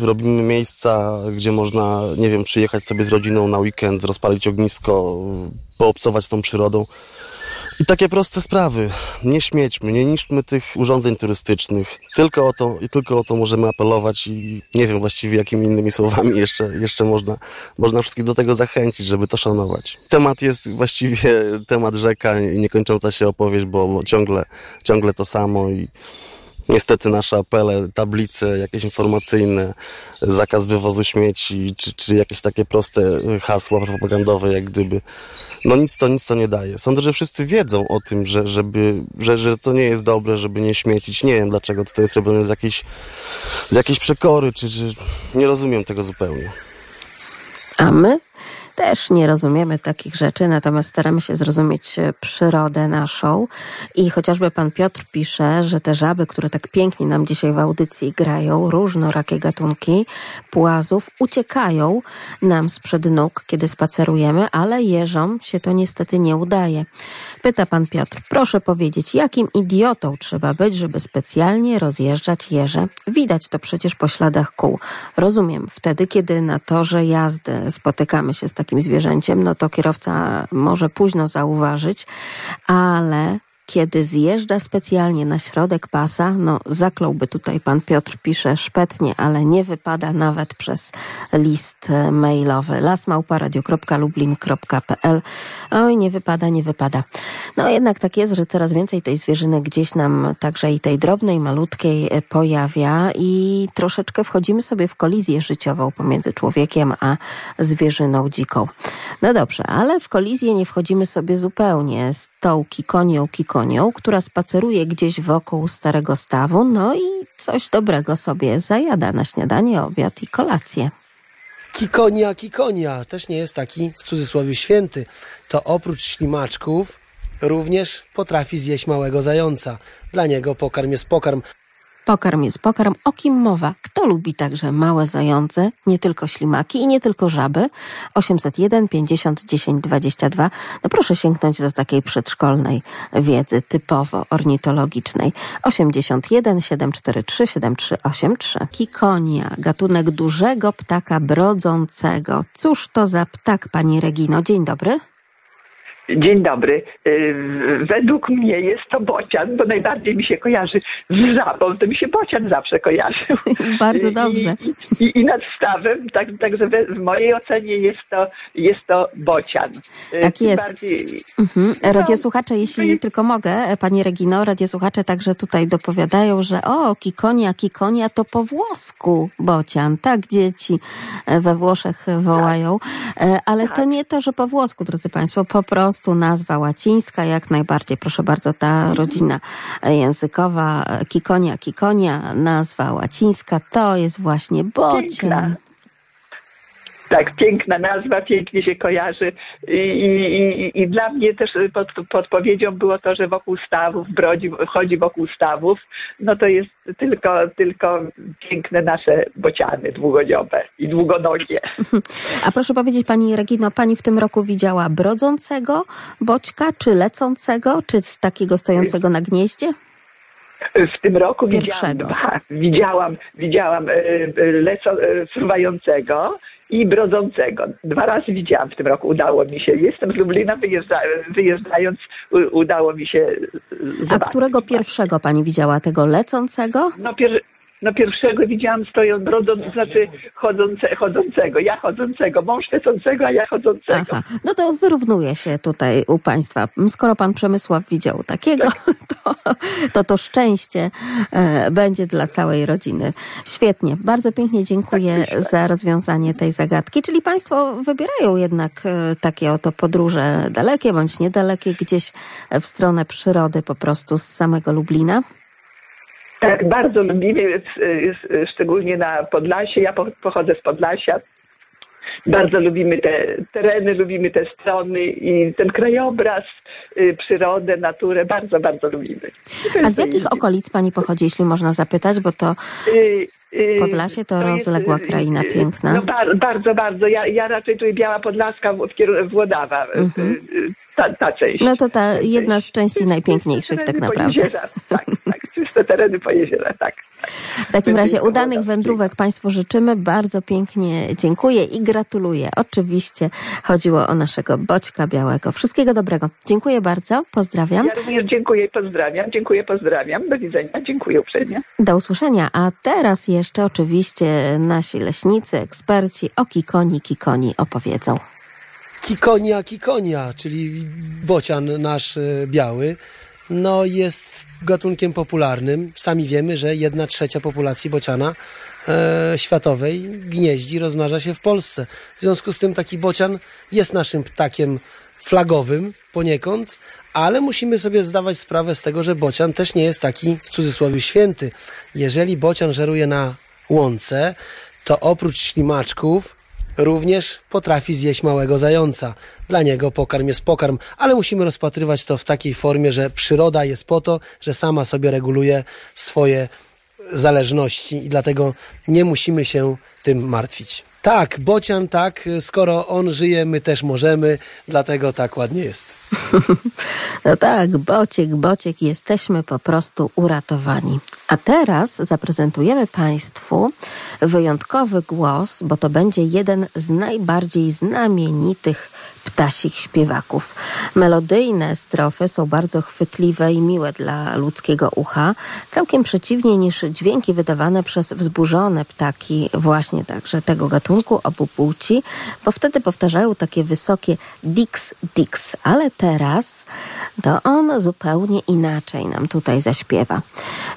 Robimy miejsca, gdzie można, nie wiem, przyjechać sobie z rodziną na weekend, rozpalić ognisko, poobcować z tą przyrodą. I takie proste sprawy. Nie śmiećmy, nie niszczmy tych urządzeń turystycznych. Tylko o to, i tylko o to możemy apelować i nie wiem właściwie jakimi innymi słowami jeszcze, jeszcze można, można wszystkich do tego zachęcić, żeby to szanować. Temat jest właściwie temat rzeka i niekończąca się opowieść, bo, bo ciągle, ciągle to samo i Niestety nasze apele, tablice jakieś informacyjne, zakaz wywozu śmieci, czy, czy jakieś takie proste hasła propagandowe, jak gdyby, no nic to, nic to nie daje. Sądzę, że wszyscy wiedzą o tym, że, żeby, że, że to nie jest dobre, żeby nie śmiecić. Nie wiem, dlaczego to jest robione z jakiejś, z jakiejś przekory, czy, czy nie rozumiem tego zupełnie. A my też nie rozumiemy takich rzeczy, natomiast staramy się zrozumieć e, przyrodę naszą. I chociażby pan Piotr pisze, że te żaby, które tak pięknie nam dzisiaj w audycji grają, różnorakie gatunki płazów, uciekają nam sprzed nóg, kiedy spacerujemy, ale jeżom się to niestety nie udaje. Pyta pan Piotr, proszę powiedzieć, jakim idiotą trzeba być, żeby specjalnie rozjeżdżać jeże? Widać to przecież po śladach kół. Rozumiem, wtedy, kiedy na torze jazdy spotykamy się z takim zwierzęciem, no to kierowca może późno zauważyć, ale kiedy zjeżdża specjalnie na środek pasa, no zakląłby tutaj pan Piotr pisze szpetnie, ale nie wypada nawet przez list mailowy lasmałparadio.lublin.pl Oj, nie wypada, nie wypada. No jednak tak jest, że coraz więcej tej zwierzyny gdzieś nam także i tej drobnej, malutkiej pojawia i troszeczkę wchodzimy sobie w kolizję życiową pomiędzy człowiekiem a zwierzyną dziką. No dobrze, ale w kolizję nie wchodzimy sobie zupełnie z tą kikonią, kikonią konią, która spaceruje gdzieś wokół starego stawu, no i coś dobrego sobie zajada na śniadanie, obiad i kolację. Kikonia, kikonia, też nie jest taki w cudzysłowie święty. To oprócz ślimaczków również potrafi zjeść małego zająca. Dla niego pokarm jest pokarm. Pokarm jest pokarm, o kim mowa? Kto lubi także małe zające, nie tylko ślimaki i nie tylko żaby? 801 50 10 22. No proszę sięgnąć do takiej przedszkolnej wiedzy typowo ornitologicznej. 81 743 7383. Kikonia, gatunek dużego ptaka brodzącego. Cóż to za ptak, pani Regino? Dzień dobry. Dzień dobry. Y, według mnie jest to bocian, bo najbardziej mi się kojarzy z żabą, to mi się bocian zawsze kojarzył. Bardzo dobrze. I, i, i nad stawem, tak, także w mojej ocenie jest to, jest to bocian. Y, tak jest. Bardziej, mhm. No, radiosłuchacze, jeśli tylko mogę, pani Regino, radiosłuchacze także tutaj dopowiadają, że o, kikonia, kikonia to po włosku bocian. Tak dzieci we Włoszech wołają. Tak. Ale tak. to nie to, że po włosku, drodzy państwo, po prostu prostu nazwa łacińska, jak najbardziej. Proszę bardzo, ta rodzina językowa Kikonia, Kikonia, nazwa łacińska, to jest właśnie bocian. Tak, piękna nazwa, pięknie się kojarzy i, i, i dla mnie też pod, podpowiedzią było to, że wokół stawów, brodzi, chodzi wokół stawów, no to jest tylko, tylko piękne nasze bociany długodziobe i długonogie. A proszę powiedzieć Pani Regino, Pani w tym roku widziała brodzącego boćka, czy lecącego, czy takiego stojącego na gnieździe? W tym roku widziałam, widziałam, widziałam e, e, leco, e, fruwającego i brodzącego. Dwa razy widziałam w tym roku, udało mi się. Jestem z Lublina, wyjeżdża, wyjeżdżając udało mi się zobaczyć. A którego pierwszego pani widziała? Tego lecącego? No, pier no pierwszego widziałam stojąc, brodząc, znaczy chodzące, chodzącego. Ja chodzącego, mąż lecącego, a ja chodzącego. Aha. No to wyrównuje się tutaj u Państwa. Skoro Pan Przemysław widział takiego, tak. to, to to szczęście e, będzie dla całej rodziny. Świetnie. Bardzo pięknie dziękuję tak, za rozwiązanie tej zagadki. Czyli Państwo wybierają jednak e, takie oto podróże dalekie bądź niedalekie, gdzieś w stronę przyrody po prostu z samego Lublina? Tak, bardzo lubimy, szczególnie na Podlasie. Ja pochodzę z Podlasia. Bardzo lubimy te tereny, lubimy te strony i ten krajobraz, y, przyrodę, naturę. Bardzo, bardzo lubimy. A z jakich okolic Pani pochodzi, jeśli można zapytać, bo to... Y, Podlasie to, to jest, rozległa y, kraina y, piękna. No bar, bardzo, bardzo. Ja, ja raczej tu Biała Podlaska w, w Włodawa. Mhm. Ta, ta część. No to ta jedna z części najpiękniejszych tak naprawdę. Pojezierza, Tak, tak, czyste tereny Pojezierza, tak. W takim razie udanych wędrówek Państwu życzymy. Bardzo pięknie dziękuję i gratuluję. Oczywiście chodziło o naszego Boćka Białego. Wszystkiego dobrego. Dziękuję bardzo. Pozdrawiam. Ja również dziękuję i pozdrawiam. Dziękuję, pozdrawiam. Do widzenia. Dziękuję uprzejmie. Do usłyszenia. A teraz jeszcze oczywiście nasi leśnicy, eksperci o Kikoni Kikoni opowiedzą. Kikonia kikonia, czyli bocian nasz e, biały, no jest gatunkiem popularnym. Sami wiemy, że jedna trzecia populacji bociana e, światowej gnieździ, rozmnaża się w Polsce. W związku z tym taki bocian jest naszym ptakiem flagowym poniekąd, ale musimy sobie zdawać sprawę z tego, że bocian też nie jest taki w cudzysłowie święty. Jeżeli bocian żeruje na łące, to oprócz ślimaczków również potrafi zjeść małego zająca. Dla niego pokarm jest pokarm, ale musimy rozpatrywać to w takiej formie, że przyroda jest po to, że sama sobie reguluje swoje zależności i dlatego nie musimy się tym martwić. Tak, bocian tak, skoro on żyje, my też możemy, dlatego tak ładnie jest. No tak, bociek, bociek, jesteśmy po prostu uratowani. A teraz zaprezentujemy Państwu wyjątkowy głos, bo to będzie jeden z najbardziej znamienitych ptasich śpiewaków. Melodyjne strofy są bardzo chwytliwe i miłe dla ludzkiego ucha, całkiem przeciwnie niż dźwięki wydawane przez wzburzone ptaki właśnie także tego gatunku obu płci, bo wtedy powtarzają takie wysokie dix, dix, ale teraz to on zupełnie inaczej nam tutaj zaśpiewa.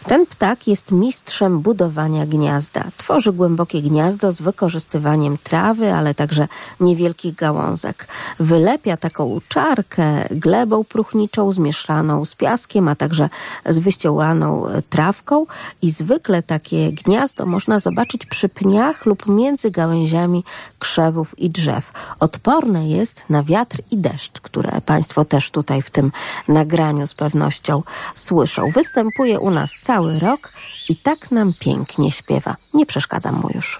Ten ptak jest mistrzem budowania gniazda. Tworzy głębokie gniazdo z wykorzystywaniem trawy, ale także niewielkich gałązek. Wylepia taką czarkę glebą próchniczą zmieszaną z piaskiem, a także z wyściełaną trawką i zwykle takie gniazdo można zobaczyć przy pniach lub między gałęziami krzewów i drzew. Odporne jest na wiatr i deszcz, które Państwo też tutaj w tym nagraniu z pewnością słyszą. Występuje u nas cały rok i tak nam pięknie śpiewa. Nie przeszkadzam mu już.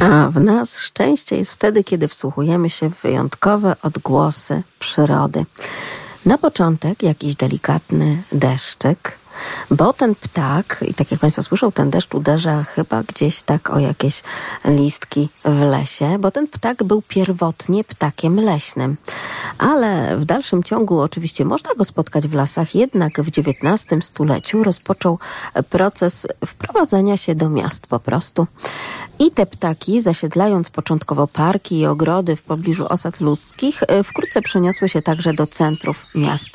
A w nas szczęście jest wtedy, kiedy wsłuchujemy się w wyjątkowe odgłosy przyrody. Na początek jakiś delikatny deszczyk, bo ten ptak, i tak jak Państwo słyszą, ten deszcz uderza chyba gdzieś tak o jakieś listki w lesie, bo ten ptak był pierwotnie ptakiem leśnym. Ale w dalszym ciągu oczywiście można go spotkać w lasach, jednak w XIX stuleciu rozpoczął proces wprowadzenia się do miast po prostu. I te ptaki, zasiedlając początkowo parki i ogrody w pobliżu osad ludzkich, wkrótce przeniosły się także do centrów miast.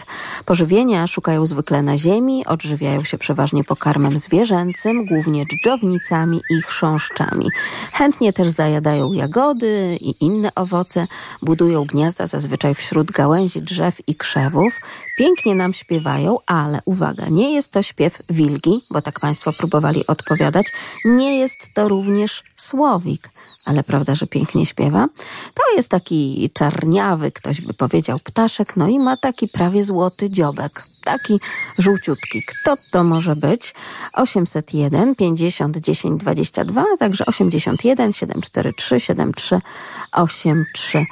Pożywienia szukają zwykle na ziemi, odżywiają się przeważnie pokarmem zwierzęcym, głównie dżdżownicami i chrząszczami. Chętnie też zajadają jagody i inne owoce, budują gniazda zazwyczaj wśród gałęzi drzew i krzewów. Pięknie nam śpiewają, ale uwaga, nie jest to śpiew wilgi, bo tak Państwo próbowali odpowiadać. Nie jest to również słowik, ale prawda, że pięknie śpiewa. To jest taki czarniawy, ktoś by powiedział, ptaszek, no i ma taki prawie złoty dziobek. Taki żółciutki. Kto to może być? 801 50 10 22, a także 81 743 7383.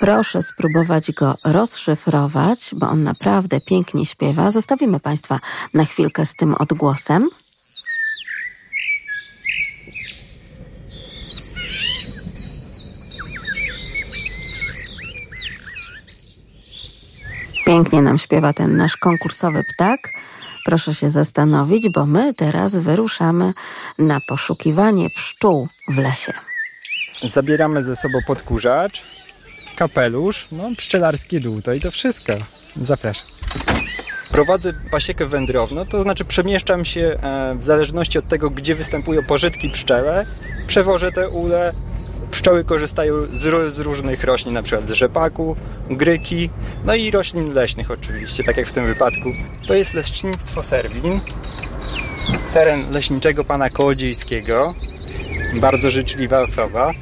Proszę spróbować go rozszyfrować, bo on naprawdę pięknie śpiewa. Zostawimy Państwa na chwilkę z tym odgłosem. Pięknie nam śpiewa ten nasz konkursowy ptak. Proszę się zastanowić, bo my teraz wyruszamy na poszukiwanie pszczół w lesie. Zabieramy ze sobą podkurzacz, kapelusz, no pszczelarskie dół, to i to wszystko. Zapraszam. Prowadzę pasiekę wędrowną, to znaczy przemieszczam się e, w zależności od tego, gdzie występują pożytki pszczele, przewożę te ule. Pszczoły korzystają z, z różnych roślin, przykład z rzepaku, gryki, no i roślin leśnych oczywiście, tak jak w tym wypadku. To jest lecznictwo Serwin, teren leśniczego pana Kołodziejskiego. Bardzo życzliwa osoba.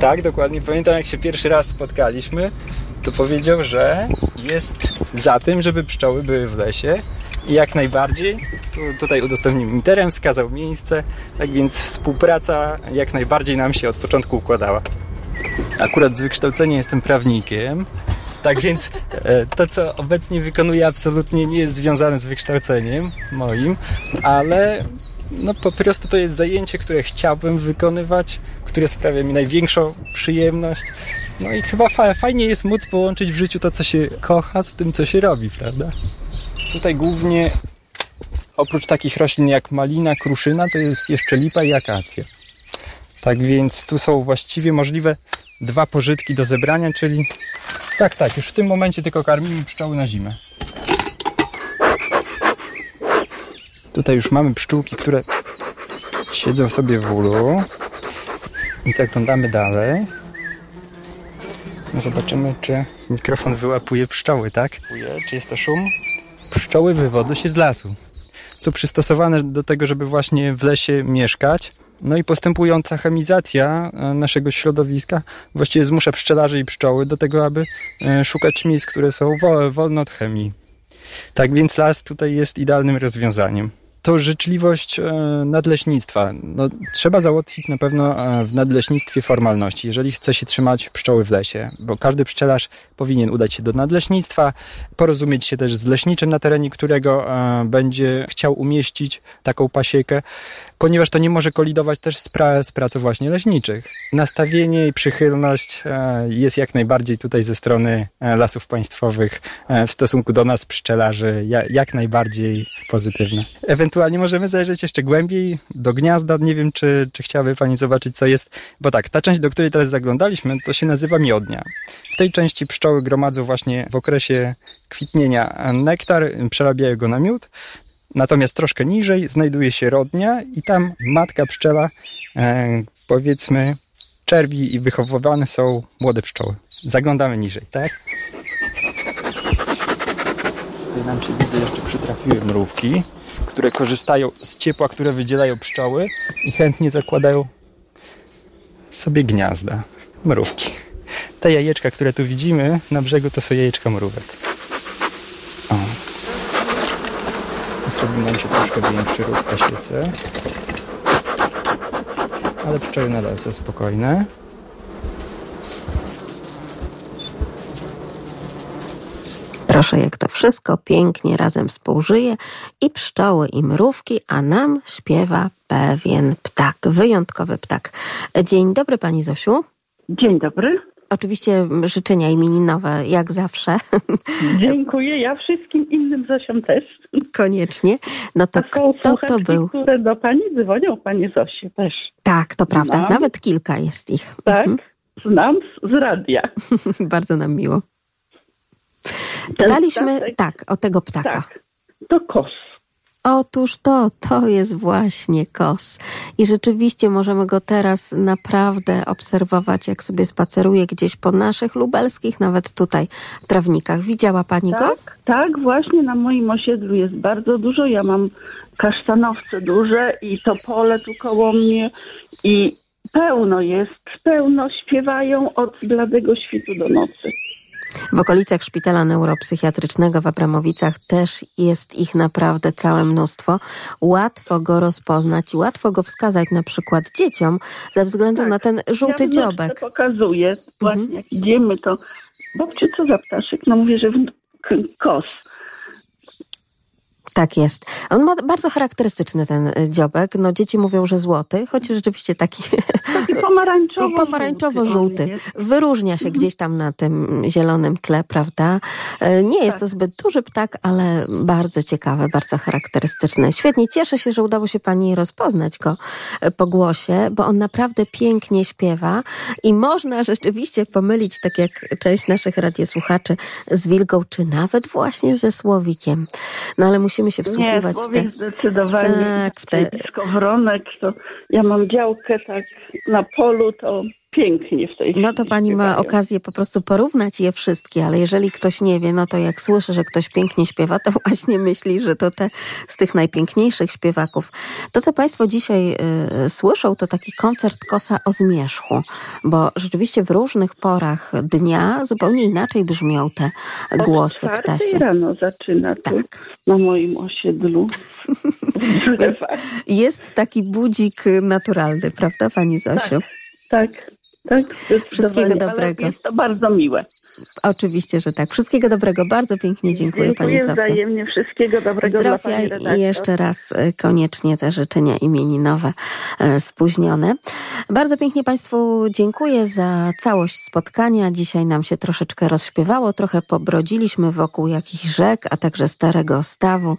Tak, dokładnie. Pamiętam, jak się pierwszy raz spotkaliśmy, to powiedział, że jest za tym, żeby pszczoły były w lesie jak najbardziej. Tu, tutaj udostępnił mi teren, wskazał miejsce, tak więc współpraca jak najbardziej nam się od początku układała. Akurat z wykształcenia jestem prawnikiem, tak więc e, to, co obecnie wykonuję, absolutnie nie jest związane z wykształceniem moim, ale no po prostu to jest zajęcie, które chciałbym wykonywać, które sprawia mi największą przyjemność. No i chyba fa fajnie jest móc połączyć w życiu to, co się kocha, z tym, co się robi, prawda? Tutaj głównie oprócz takich roślin jak malina, kruszyna, to jest jeszcze lipa i akacja. Tak więc tu są właściwie możliwe dwa pożytki do zebrania, czyli tak, tak, już w tym momencie tylko karmimy pszczoły na zimę. Tutaj już mamy pszczółki, które siedzą sobie w ulu. I zaglądamy dalej. Zobaczymy, czy mikrofon wyłapuje pszczoły, tak? Czy jest to szum? Pszczoły wywodzą się z lasu. Są przystosowane do tego, żeby właśnie w lesie mieszkać. No i postępująca chemizacja e, naszego środowiska właściwie zmusza pszczelarzy i pszczoły do tego, aby e, szukać miejsc, które są wolne od chemii. Tak więc las tutaj jest idealnym rozwiązaniem to życzliwość e, nadleśnictwa. No, trzeba załatwić na pewno e, w nadleśnictwie formalności, jeżeli chce się trzymać pszczoły w lesie, bo każdy pszczelarz powinien udać się do nadleśnictwa, porozumieć się też z leśniczym, na terenie którego e, będzie chciał umieścić taką pasiekę ponieważ to nie może kolidować też z, pra z pracą właśnie leśniczych. Nastawienie i przychylność e, jest jak najbardziej tutaj ze strony e, lasów państwowych e, w stosunku do nas pszczelarzy jak najbardziej pozytywne. Ewentualnie możemy zajrzeć jeszcze głębiej do gniazda. Nie wiem, czy, czy chciałaby Pani zobaczyć, co jest, bo tak, ta część, do której teraz zaglądaliśmy, to się nazywa miodnia. W tej części pszczoły gromadzą właśnie w okresie kwitnienia nektar, przerabiają go na miód, Natomiast troszkę niżej znajduje się rodnia i tam matka pszczela, e, powiedzmy, czerwi i wychowywane są młode pszczoły. Zaglądamy niżej, tak? Tutaj nam się widzę jeszcze przytrafiły mrówki, które korzystają z ciepła, które wydzielają pszczoły i chętnie zakładają sobie gniazda. Mrówki. Te jajeczka, które tu widzimy na brzegu, to są jajeczka mrówek. Zrobił nam się troszkę większy ruch na świece. Ale pszczoły nadal są spokojne. Proszę, jak to wszystko pięknie razem współżyje i pszczoły, i mrówki, a nam śpiewa pewien ptak, wyjątkowy ptak. Dzień dobry, pani Zosiu. Dzień dobry. Oczywiście życzenia imieninowe, jak zawsze. Dziękuję, ja wszystkim innym Zosiom też. Koniecznie. No to kto to był? które do pani dzwonią, pani Zosie też. Tak, to prawda. Znam. Nawet kilka jest ich. Tak, mhm. znam z, z radia. Bardzo nam miło. Pytaliśmy, tak, o tego ptaka. Tak, to kos. Otóż to, to jest właśnie kos. I rzeczywiście możemy go teraz naprawdę obserwować, jak sobie spaceruje gdzieś po naszych lubelskich, nawet tutaj trawnikach. Widziała pani tak, go? Tak, właśnie na moim osiedlu jest bardzo dużo. Ja mam kasztanowce duże i to pole tu koło mnie i pełno jest, pełno śpiewają od bladego świtu do nocy. W okolicach szpitala neuropsychiatrycznego w Abramowicach też jest ich naprawdę całe mnóstwo. Łatwo go rozpoznać łatwo go wskazać na przykład dzieciom ze względu tak. na ten żółty ja dziobek. pokazuję. Właśnie mhm. jak idziemy to babciu, co za ptaszek? No mówię, że kos. Tak jest. On ma bardzo charakterystyczny ten e, dziobek. No dzieci mówią, że złoty, choć rzeczywiście taki Taki pomarańczowo pomarańczowo-żółty. Wyróżnia się gdzieś tam na tym zielonym tle, prawda? E, Nie jest to zbyt duży ptak, ale bardzo ciekawy, bardzo charakterystyczny. Świetnie, cieszę się, że udało się pani rozpoznać go e, po głosie, bo on naprawdę pięknie śpiewa i można rzeczywiście pomylić, tak jak część naszych radiosłuchaczy, z wilgą, czy nawet właśnie ze słowikiem. No ale musimy się Nie, wsłuchiwać w te... zdecydowanie. Tak, w te... Skowronek, to ja mam działkę tak na polu, to pięknie w tej chwili No to pani ma śpiewają. okazję po prostu porównać je wszystkie, ale jeżeli ktoś nie wie, no to jak słyszy, że ktoś pięknie śpiewa, to właśnie myśli, że to te z tych najpiękniejszych śpiewaków. To, co państwo dzisiaj y, słyszą, to taki koncert Kosa o zmierzchu, bo rzeczywiście w różnych porach dnia zupełnie inaczej brzmią te głosy Od ptasie. rano zaczyna tu Tak. na moim osiedlu. Więc jest taki budzik naturalny, prawda pani Zosiu? Tak, tak. Wszystkiego zdecydowanie, dobrego. Ale jest to bardzo miłe. Oczywiście, że tak. Wszystkiego dobrego. Bardzo pięknie dziękuję, pani Dziękuję Zofia. wzajemnie. Wszystkiego dobrego dla Zdrowia pani redaktor. i jeszcze raz e, koniecznie te życzenia imieninowe e, spóźnione. Bardzo pięknie Państwu dziękuję za całość spotkania. Dzisiaj nam się troszeczkę rozśpiewało, trochę pobrodziliśmy wokół jakichś rzek, a także starego stawu.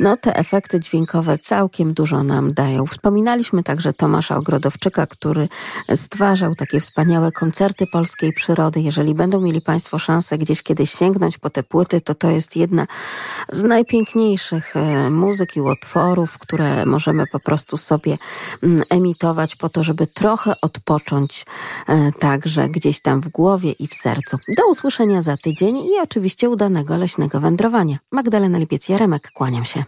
No te efekty dźwiękowe całkiem dużo nam dają. Wspominaliśmy także Tomasza Ogrodowczyka, który stwarzał takie wspaniałe koncerty polskiej przyrody. Jeżeli będą mieli Państwo szansę gdzieś kiedyś sięgnąć po te płyty, to to jest jedna z najpiękniejszych e, muzyk i utworów, które możemy po prostu sobie mm, emitować po to, żeby trochę odpocząć e, także gdzieś tam w głowie i w sercu. Do usłyszenia za tydzień i oczywiście udanego leśnego wędrowania. Magdalena Lipiec-Jaremek, kłaniam się.